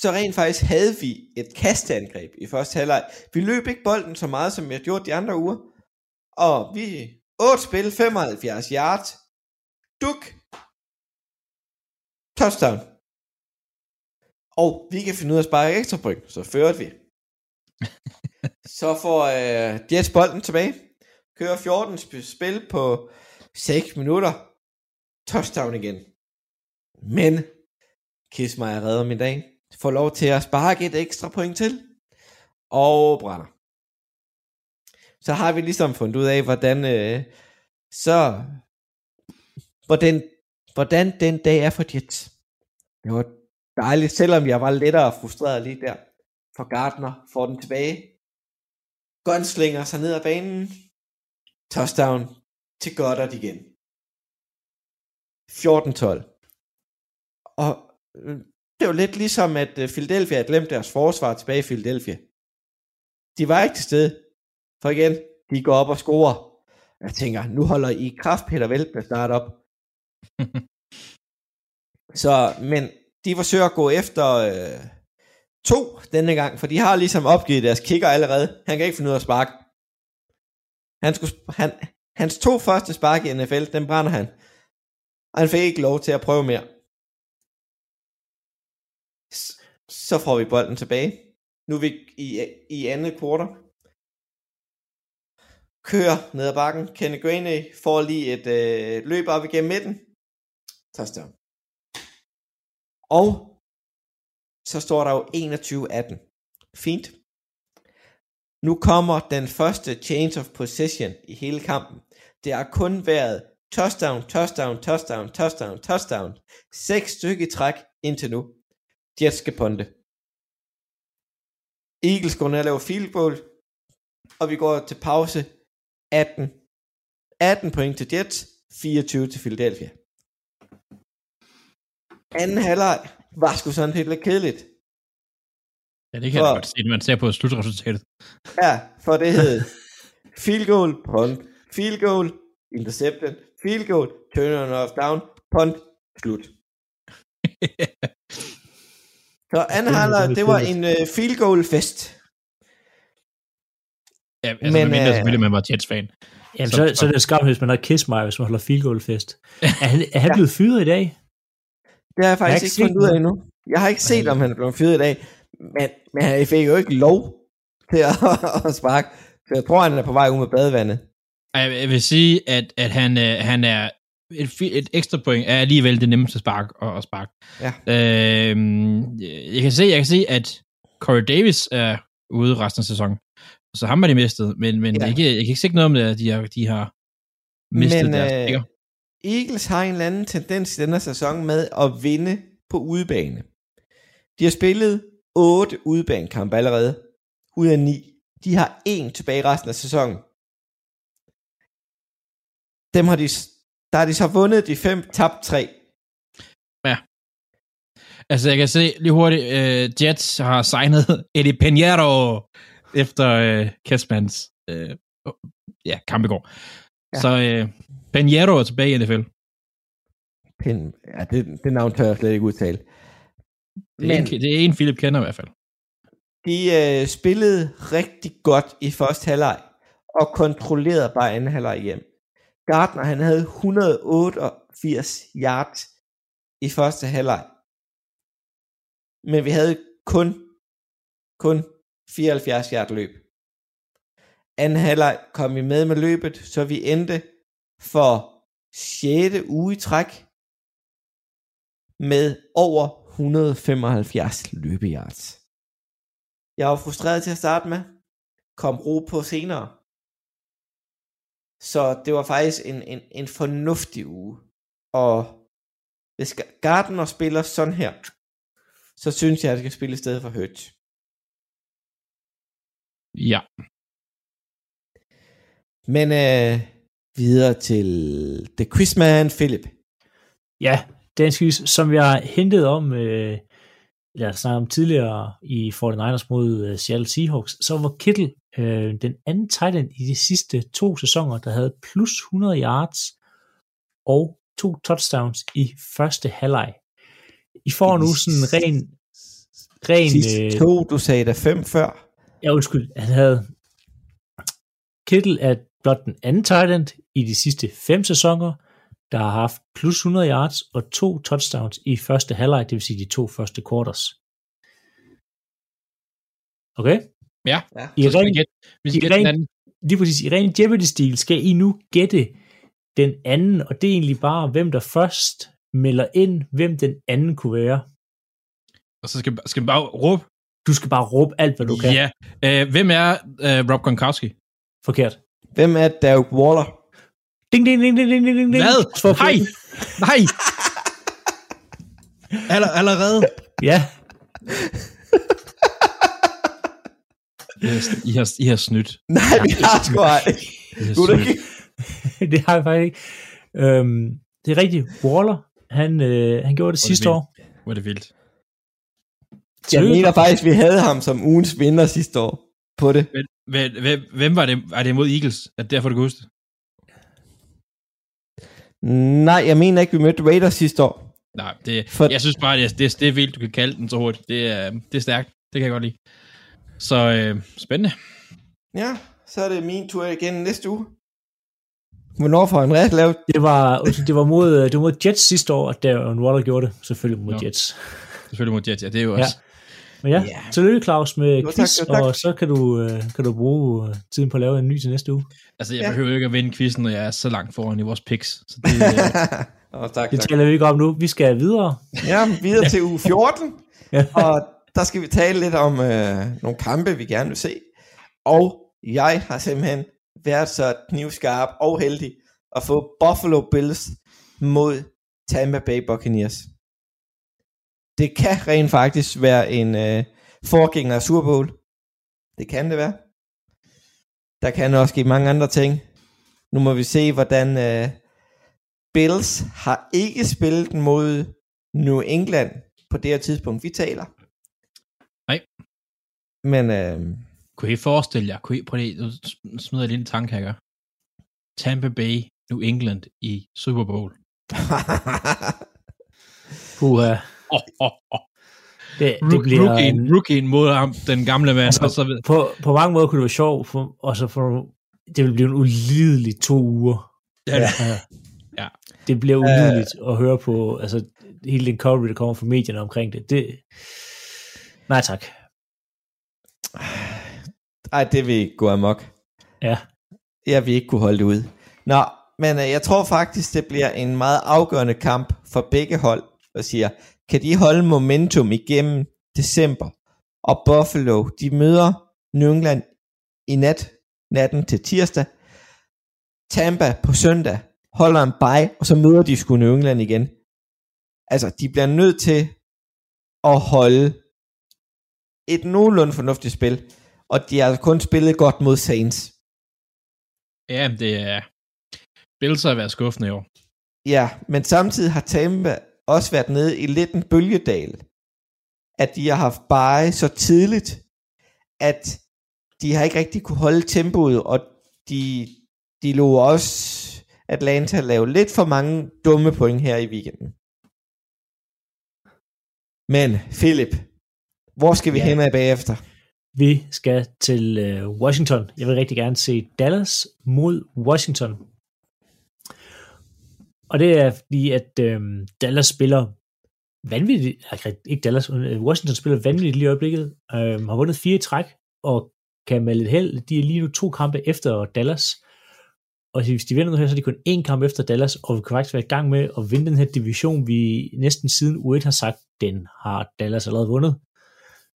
så rent faktisk havde vi et kasteangreb i første halvleg. Vi løb ikke bolden så meget, som vi har gjort de andre uger. Og vi 8 spil, 75 yards. Duk. Touchdown. Og vi kan finde ud af at sparke ekstra point, så førte vi. så får øh, Jets bolden tilbage. Kører 14 sp- spil på 6 minutter. Touchdown igen. Men Kismeier redder min dag. Får lov til at sparke et ekstra point til. Og brænder. Så har vi ligesom fundet ud af, hvordan øh, så hvordan, hvordan den dag er for Jets. Det var dejligt, selvom jeg var lettere frustreret lige der. For Gardner får den tilbage. Gunslinger sig ned ad banen. Touchdown til Goddard igen. 14-12. Og øh, det var lidt ligesom, at øh, Philadelphia havde glemt deres forsvar tilbage i Philadelphia. De var ikke til stede. For igen, de går op og scorer. Jeg tænker, nu holder I kraft Peter Velt med start op. Så, men de forsøger at gå efter øh, to denne gang, for de har ligesom opgivet deres kicker allerede. Han kan ikke finde ud af at sparke. Han skulle, han, hans to første spark i NFL, den brænder han. Og han fik ikke lov til at prøve mere. Så får vi bolden tilbage. Nu er vi i, i andet kvartal. Kører ned ad bakken. Kenny Graney får lige et øh, løb op igennem midten. Første. Og så står der jo 21-18. Fint. Nu kommer den første change of possession i hele kampen. Det har kun været touchdown, touchdown, touchdown, touchdown, touchdown. Seks stykke i træk indtil nu. Jets skal ponte. Eagles går ned og laver field goal. Og vi går til pause 18. 18 point til Jets, 24 til Philadelphia. Anden halvleg var sgu sådan helt lidt kedeligt. Ja, det kan jeg For- da godt se, når man ser på slutresultatet. Ja, for det hed field goal, punt, field goal, interception, field goal, turn off down, punt, slut. Så anden Det halvleg, det var en uh, field goal fest. Ja, altså, Men, mindre øh, selvfølgelig, man var Jets-fan. Jamen, Så- så, så er det skam, hvis man har kiss mig, hvis man holder field goal fest. Er han, er han blevet fyret i dag? Det har jeg faktisk ikke ikke fundet ud af endnu. Jeg har ikke set, om han er blevet fyret i dag, men, men han fik jo ikke lov til at, at sparke. Så jeg tror, han er på vej ud med badevandet. Jeg jeg vil sige, at, at han, øh, han er et, et ekstra point er alligevel det nemmeste spark at, at sparke. Ja. Øhm, jeg kan se, jeg kan se, at Corey Davis er ude resten af sæsonen. Så ham har de mistet, men, men Ja. jeg, kan, jeg kan ikke se noget om det, at de har, de har mistet Men, deres øh. Eagles har en eller anden tendens i denne sæson med at vinde på udebane. De har spillet 8 udebanekampe allerede, ud af 9. De har en tilbage resten af sæsonen. Dem har de, der har de så vundet de fem, tabt tre. Altså, jeg kan se lige hurtigt, uh, Jets har signet Eddie Pinheiro efter uh, Kessmans uh, ja, kamp i går. Ja. Ja. Så uh, Pinheiro er tilbage i NFL. Pin, ja, det, det navn tør jeg slet ikke udtale. Det er, Men en, det er en, Philip kender i hvert fald. de øh, spillede rigtig godt i første halvleg, og kontrollerede bare anden halvleg hjem. Gardner, han havde 188 yards i første halvleg. Men vi havde kun, kun 74 yard løb. Anden halvleg kom vi med med løbet, så vi endte for 6. uge i træk med over 175 løbeyards. Jeg var frustreret til at starte med. Kom ro på senere. Så det var faktisk en, en, en fornuftig uge. Og hvis Gardner spiller sådan her, så synes jeg, at jeg skal spille i stedet for Hurt. Ja. Men øh, videre til The Quizman Philip. Ja, den quiz, som jeg hentede om, øh, eller snakket om tidligere i 49ers mod øh, Seattle Seahawks, så var Kittle øh, den anden tight end i de sidste to sæsoner, der havde plus 100 yards og to touchdowns i første halvleg. I får nu sådan en ren... ren Sidste øh, to, du sagde der fem før. Ja, undskyld. Han havde... Kittle er blot den anden tight end i de sidste fem sæsoner, der har haft plus 100 yards og to touchdowns i første halvleg, det vil sige de to første quarters. Okay? Ja, Ja. I så skal vi ren, gætte, vi skal i gætte den ren- anden. lige præcis, i ren Jeopardy-stil skal I nu gætte den anden, og det er egentlig bare, hvem der først melder ind, hvem den anden kunne være. Og så skal, skal vi bare råbe. Du skal bare råbe alt, hvad du kan. Ja. Øh, hvem er øh, Rob Gronkowski? Forkert. Hvem er Derek Waller? Ding, ding, ding, ding, ding, ding, ding. Hvad? For Nej! Nej! Aller, allerede? Ja, I har, I har, I har snydt. Nej, vi har sgu ej. Er det har jeg faktisk ikke. Øhm, det er rigtigt. Waller, han, øh, han gjorde det det sidste vildt. år. Hvor er det vildt. Jeg mener faktisk, vi havde ham som ugens vinder sidste år på det. Hvem, hvem, hvem, hvem var det? Er det mod Eagles? Er det derfor, du kan huske det? Nej, jeg mener ikke, vi mødte Raiders sidste år. Nej, det, For- jeg synes bare, det er, det, er, det er vildt, du kan kalde den så hurtigt. Det er, det er stærkt. Det kan jeg godt lide. Så øh, spændende. Ja, så er det min tur igen næste uge. Hvornår får Andreas lavet? Det var, det var mod, det var mod Jets sidste år, at Darren Waller gjorde det. Selvfølgelig mod Nå. Jets. Selvfølgelig mod Jets, ja. Det er jo Ja. Men ja, Ja. tillykke Claus med Jo, tak, quiz, jo, tak. og så kan du, øh, kan du bruge øh, tiden på at lave en ny til næste uge. Altså, jeg Ja. behøver ikke at vinde quizzen, når jeg er så langt foran i vores picks. Så det, øh, oh, tak, Det tak. taler vi ikke om nu. Vi skal videre. Ja, videre til uge 14. Ja. Og der skal vi tale lidt om øh, nogle kampe, vi gerne vil se. Og jeg har simpelthen været så knivskarp og heldig at få Buffalo Bills mod Tampa Bay Buccaneers. Det kan rent faktisk være en øh, forgænger af Super Bowl. Det kan det være. Der kan også ske mange andre ting. Nu må vi se, hvordan øh, Bills har ikke spillet mod New England på det her tidspunkt, vi taler. Nej. Men øh, kunne I forestille jer, kunne I, prøv lige, nu smider jeg lige en tanke her. Tampa Bay, New England i Super Bowl. Puha. Det, det bliver rookien, en, rookien mod ham, den gamle mand, Altså, og så ved, på, på mange måder kunne det være sjovt, for, og så for, det vil blive en ulidelig to uger. ja, Ja. Ja. Det bliver ulideligt at høre på, altså hele den coverage, der kommer fra medierne omkring det. det nej tak. Ej, det vil ikke gå amok. Ja. Jeg vil ikke kunne holde det ud. Nå, men øh, jeg tror faktisk, det bliver en meget afgørende kamp for begge hold, og siger, kan de holde momentum igennem december? Og Buffalo, de møder New England i nat, natten til tirsdag. Tampa på søndag holder en bye, og så møder de sgu New England igen. Altså, de bliver nødt til at holde et nogenlunde fornuftigt spil, og de har altså kun spillet godt mod Saints. ja, det er... Bills har været skuffende i år. Ja, men samtidig har Tampa også været nede i lidt en bølgedal. At de har haft bare så tidligt, at de har ikke rigtig kunne holde tempoet, og de, de lå også Atlanta lave lidt for mange dumme point her i weekenden. Men Philip, hvor skal vi Ja. hen af bagefter? Vi skal til øh, Washington. Jeg vil rigtig gerne se Dallas mod Washington. Og det er fordi, at øh, Dallas spiller vanvittigt, ikke Dallas, øh, Washington spiller vanvittigt lige i øjeblikket, øh, har vundet fire i træk, og kan med lidt held, de er lige nu to kampe efter Dallas, og hvis de vinder nu her, så er de kun én kamp efter Dallas, og vi kan faktisk være i gang med at vinde den her division, vi næsten siden U1 har sagt, den har Dallas allerede vundet.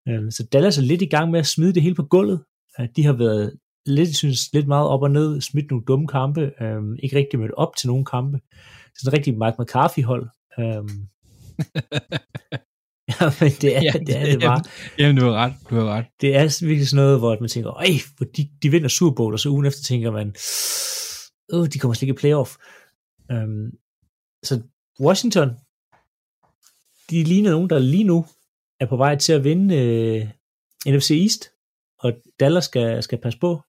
Øhm, så Dallas er lidt i gang med at smide det hele på gulvet. Øh, de har været lidt, synes, lidt meget op og ned, smidt nogle dumme kampe, øh, ikke rigtig mødt op til nogle kampe. Sådan en rigtig Mike McCarthy-hold. Øh, men det er, Ja, det, er det bare. Jamen, du har ret, du har ret. Det er virkelig sådan noget, hvor man tænker, ej, hvor de, de vinder Super Bowl, og så ugen efter tænker man, åh, de kommer slet ikke i playoff. Um, så Washington, de ligner nogen, der lige nu er på vej til at vinde uh, NFC East, og Dallas skal, skal passe på.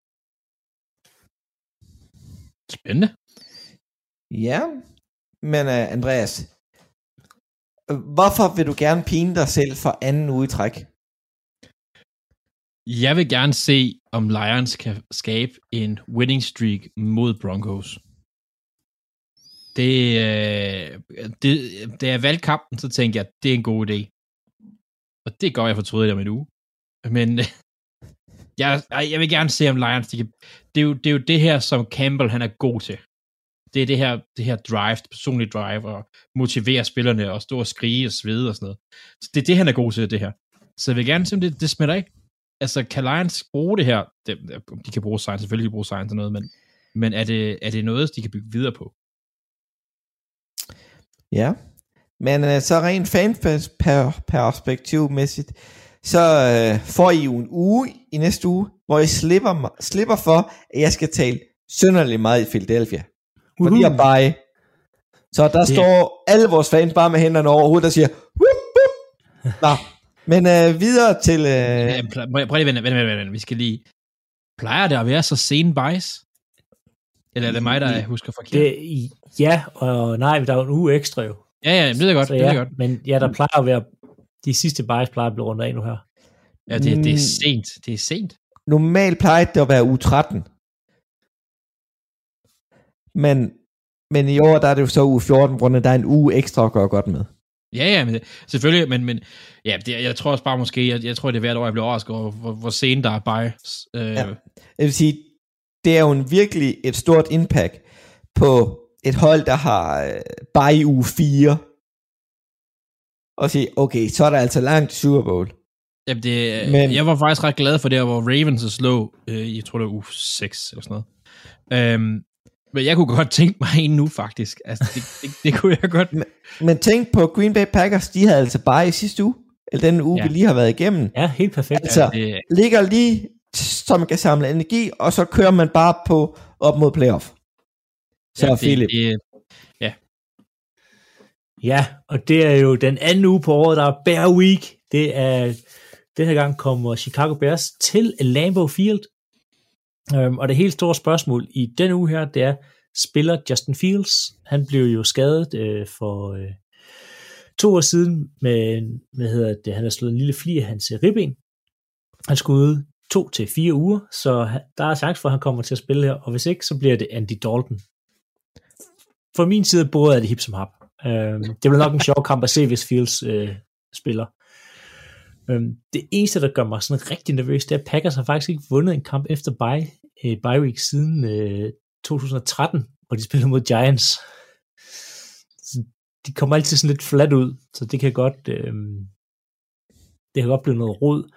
Spændende. Ja, men uh, Andreas, øh, hvorfor vil du gerne pine dig selv for anden uge i træk? Jeg vil gerne se, om Lions kan skabe en winning streak mod Broncos. Det, øh, det, da jeg valgte kampen, så tænkte jeg, det er en god idé. Og det gør jeg fortrydet om en uge. Men jeg, jeg vil gerne se, om Lions, de kan, det, er jo, det er jo det her, som Campbell han er god til. Det er det her, det her drive, det personlige drive, og motivere spillerne, og stå og skrige og svede og sådan noget. Så det er det, han er god til, det her. Så jeg vil gerne se, om det, det smitter ikke. Altså, kan Lions bruge det her? De, de kan bruge science, selvfølgelig kan de bruge science og noget, men, men er, det, er det noget, de kan bygge videre på? Ja, men uh, så rent fan-perspektivmæssigt, så uh, får I jo en uge i næste uge, hvor I slipper, slipper for, at jeg skal tale synderligt meget i Philadelphia. For de har bare... Så der Det- står alle vores fans bare med hænderne over hovedet og siger, whoop, whoop. Nå, men uh, videre til... Ja, pl- prøv, lige, vent, vent, vent, vent, vi skal lige... Plejer det at være så sen bias? Eller er det mig, der husker forkert? Det, ja, og nej, der er jo en uge ekstra jo. ja, ja, det ved jeg godt, Så det jeg godt. men ja, der plejer at være, de sidste bias plejer at blive rundet af nu her. Ja, det, det er Mm. sent. Det er sent. normalt plejer det at være uge 13. Men, men i år, der er det jo så uge 14, hvor der er en uge ekstra at gøre godt med. Ja, ja, men selvfølgelig, men, men ja, det, jeg tror også bare måske, jeg, jeg tror, det er hvert år, jeg bliver overrasket over, hvor, hvor sent der er bias. Øh, Ja. ja. Jeg vil sige, det er jo en virkelig et stort impact på et hold, der har øh, bare i uge 4. Og sige, okay, så er der altså langt til Super Bowl. Jamen, det, Men- men, jeg var faktisk ret glad for det, hvor Ravens slå, øh, jeg tror det var uge 6 eller sådan noget. Øhm, men jeg kunne godt tænke mig en nu, faktisk. Altså, det, det, det kunne jeg godt. Men tænk på Green Bay Packers, de havde altså bare i sidste uge, eller den uge, ja. Ja. vi lige har været igennem. Ja, helt perfekt. Altså, Det, ligger lige, så man kan samle energi, og så kører man bare på op mod playoff. Så ja, Philip. Det, Ja, og det er jo den anden uge på året, der er Bear Week. Det er, den her gang kommer Chicago Bears til Lambeau Field. Øhm, og det helt store spørgsmål i den uge her, det er, spiller Justin Fields? Han blev jo skadet øh, for øh, to år siden med, hvad hedder det, han har slået en lille fli af hans ribben. Han skulle ud to til fire uger, så der er chance for, at han kommer til at spille her, og hvis ikke, så bliver det Andy Dalton. For min side både er det hip som hap. Øh, det bliver nok en sjov kamp at se, hvis Fields øh, spiller. Øhm, det eneste, der gør mig sådan rigtig nervøs, det er, at Packers har faktisk ikke vundet en kamp efter bye, øh, bye week siden øh, 2013, hvor de spillede mod Giants. Så de kommer altid sådan lidt flat ud, så det kan godt, øh, det kan godt blive noget rod.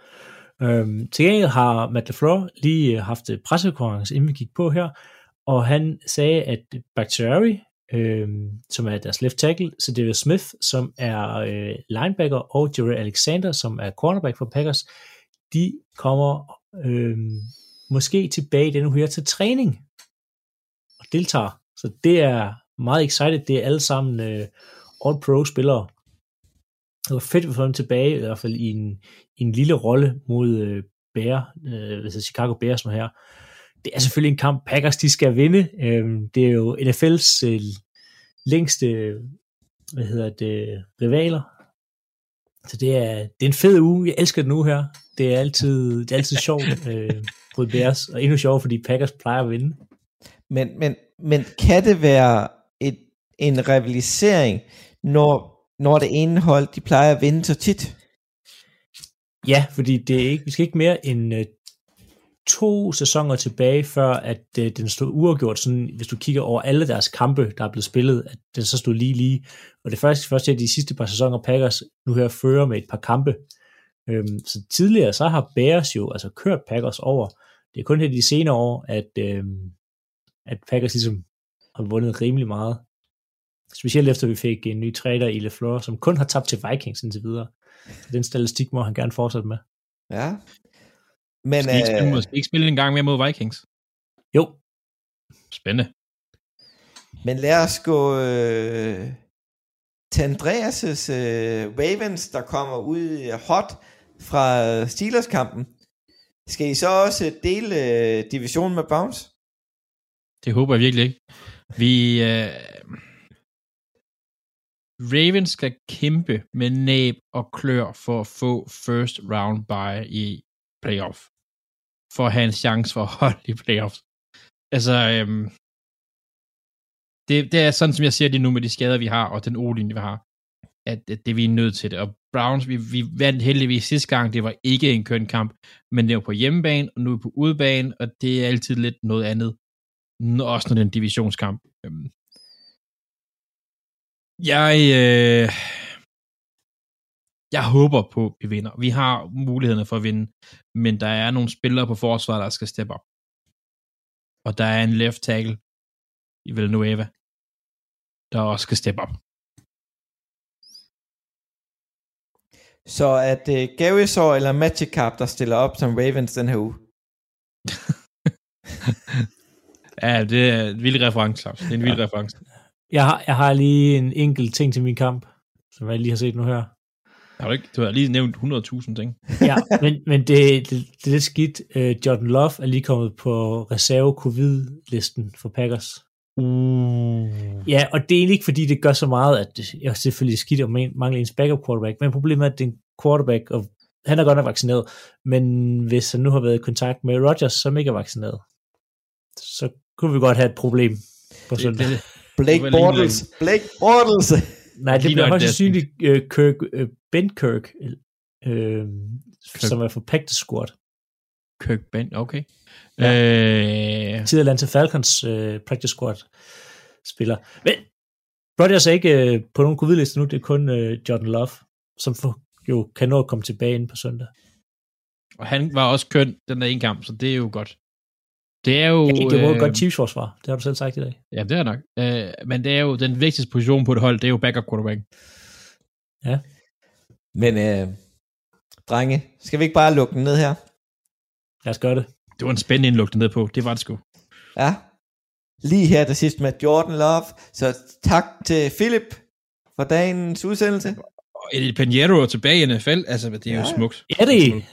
Øhm, til gengæld har Matt LaFleur lige øh, haft pressekonference, inden vi gik på her, og han sagde, at Bakhtiari, øh, som er deres left tackle, så det er Smith, som er øh, linebacker, og Jerry Alexander, som er cornerback for Packers, de kommer øh, måske tilbage den her til træning og deltager. Så det er meget excited. Det er alle sammen øh, all-pro spillere. Det var fedt at få dem tilbage, i hvert fald i en, i en lille rolle mod øh, Bear, øh, altså Chicago Bears nu her. Det er selvfølgelig en kamp, Packers de skal vinde. Øhm, det er jo NFL's øh, længste, hvad hedder det, rivaler. Så det er, det er en fed uge. Jeg elsker den uge her. Det er altid, det er altid sjovt øh, mod Bears, og endnu sjovere, fordi Packers plejer at vinde. Men, men, men kan det være et, en rivalisering, når, når det ene hold, de plejer at vinde så tit? Ja, fordi det er ikke, vi skal ikke mere end øh, to sæsoner tilbage, før at øh, den stod uafgjort, sådan, hvis du kigger over alle deres kampe, der er blevet spillet, at den så stod lige lige. Og det første, første af de sidste par sæsoner, Packers nu her fører med et par kampe. Øhm, så tidligere, så har Bears jo altså kørt Packers over. Det er kun her de senere år, at, øhm, at Packers ligesom har vundet rimelig meget. Specielt efter vi fik en ny træner i LeFleur, som kun har tabt til Vikings indtil videre. Så den statistik må han gerne fortsætte med. Ja. Men, Skal I ikke spille, øh, skal I ikke spille en gang mere mod Vikings? Jo, Spændende. men lad os gå øh, til Andreas' øh, Ravens, der kommer ud i hot fra Steelers-kampen. Skal I så også dele øh, divisionen med Browns? Det håber jeg virkelig ikke. Vi... Øh, Ravens skal kæmpe med næb og klør for at få first round bye i playoff. For at have en chance for at holde i playoffs. Altså, øhm, det, det er sådan, som jeg ser det nu med de skader, vi har, og den o vi har, at, at det vi er nødt til det. Og Browns, vi, vi vandt heldigvis sidste gang, det var ikke en køn kamp, men det var på hjemmebane, og nu er vi på udebane, og det er altid lidt noget andet. N- Også når det er en divisionskamp. Øhm, Jeg, øh, jeg håber på, at vi vinder. Vi har mulighederne for at vinde, men der er nogle spillere på forsvaret, der skal steppe op. Og der er en left tackle i Villanueva, der også skal steppe op. Så at øh, Gary Saw eller Magic Carp, der stiller op som Ravens den her uge. Ja, det er en vild reference, Claus. Det er en vild reference. jeg har, jeg har lige en enkelt ting til min kamp, som jeg lige har set nu her. Har du ikke? Du har lige nævnt 100.000 ting. Ja, men, men det, det, det er lidt skidt. Uh, Jordan Love er lige kommet på reserve-covid-listen for Packers. Uh. Ja, og det er egentlig ikke, fordi det gør så meget, at jeg er selvfølgelig skidt at man- mangle ens backup quarterback, men problemet er, at det er en quarterback, og han er godt nok vaccineret, men hvis han nu har været i kontakt med Rodgers, som ikke er vaccineret, så kunne vi godt have et problem på Det, søndag. det, Blake Bortles. Blake Bortles. Nej, det bliver højst sandsynligt uh, Kirk, uh, Ben Kirk, uh, som er for practice squad. Kirk Ben, okay. Ja. Øh, Tid Atlanta Falcons uh, practice squad spiller. Men Rodgers er ikke uh, på nogen covid-liste nu, det er kun uh, Jordan Love, som for, jo kan nå at komme tilbage ind på søndag. og han var også køn den der ene kamp, så det er jo godt. Det er jo... Ja, det var et øh, godt Chiefs forsvar, det har du selv sagt i dag. Ja, det er nok. Øh, men det er jo den vigtigste position på et hold, det er jo backup quarterback. Men øh, drenge, skal vi ikke bare lukke den ned her? Lad os gøre det. Det var en spændende indlugte ned på. Det var det sgu. Ja. Lige her til sidst med Jordan Love. Så tak til Philip for dagens udsendelse. Og Eddie Pinheiro er tilbage i NFL. Altså, det er jo Ja. smukt. Ja, det,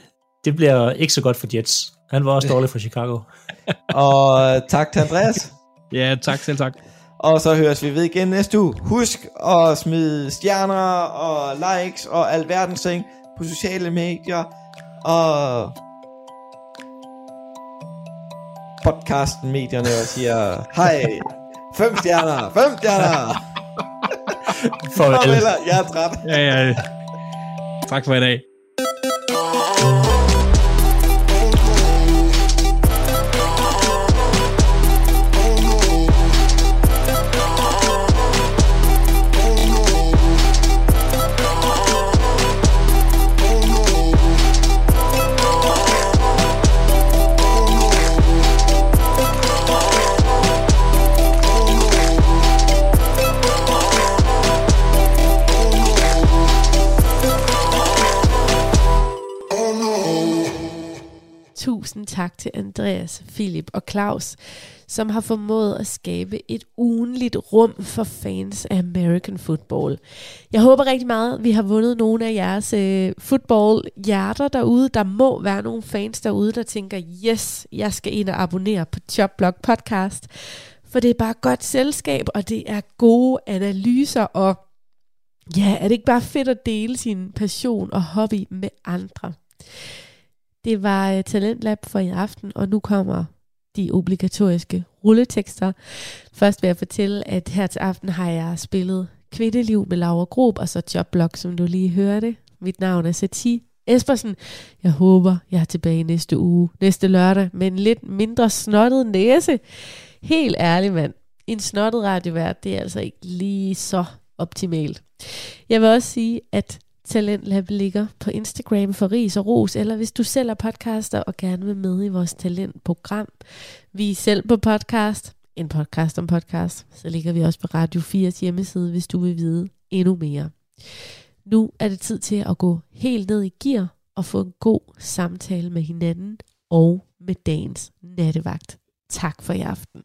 det bliver ikke så godt for Jets. Han var også dårlig for Chicago. Og tak til Andreas. Ja, tak selv tak. Og så høres vi ved igen næste uge. Husk at smide stjerner og likes og alverdens ting på sociale medier. Og podcasten medierne og siger hej. Fem stjerner, fem stjerner. Farvel. Farvel, jeg er træt. Ja, ja. Tak for i dag. Tak til Andreas, Philip og Claus, som har formået at skabe et ugenligt rum for fans af American football. Jeg håber rigtig meget, at vi har vundet nogle af jeres øh, football-hjerter derude. Der må være nogle fans derude, der tænker, yes, jeg skal ind og abonnere på Chopblock Podcast. For det er bare godt selskab, og det er gode analyser, og ja, er det ikke bare fedt at dele sin passion og hobby med andre? Det var øh, Talentlab for i aften, og nu kommer de obligatoriske rulletekster. Først vil jeg fortælle, at her til aften har jeg spillet Kvindeliv med Laura Grob, og så Jobblog, som du lige hørte. Mit navn er Sati Espersen. Jeg håber, jeg er tilbage næste uge, næste lørdag, med en lidt mindre snottet næse. Helt ærlig, mand. En snottet radiovært, det er altså ikke lige så optimalt. Jeg vil også sige, at Talentlab ligger på Instagram for ris og ros, eller hvis du selv er podcaster og gerne vil med i vores talentprogram. Vi er selv på podcast, en podcast om podcast, så ligger vi også på Radio 4's hjemmeside, hvis du vil vide endnu mere. Nu er det tid til at gå helt ned i gear og få en god samtale med hinanden og med dagens nattevagt. Tak for i aften.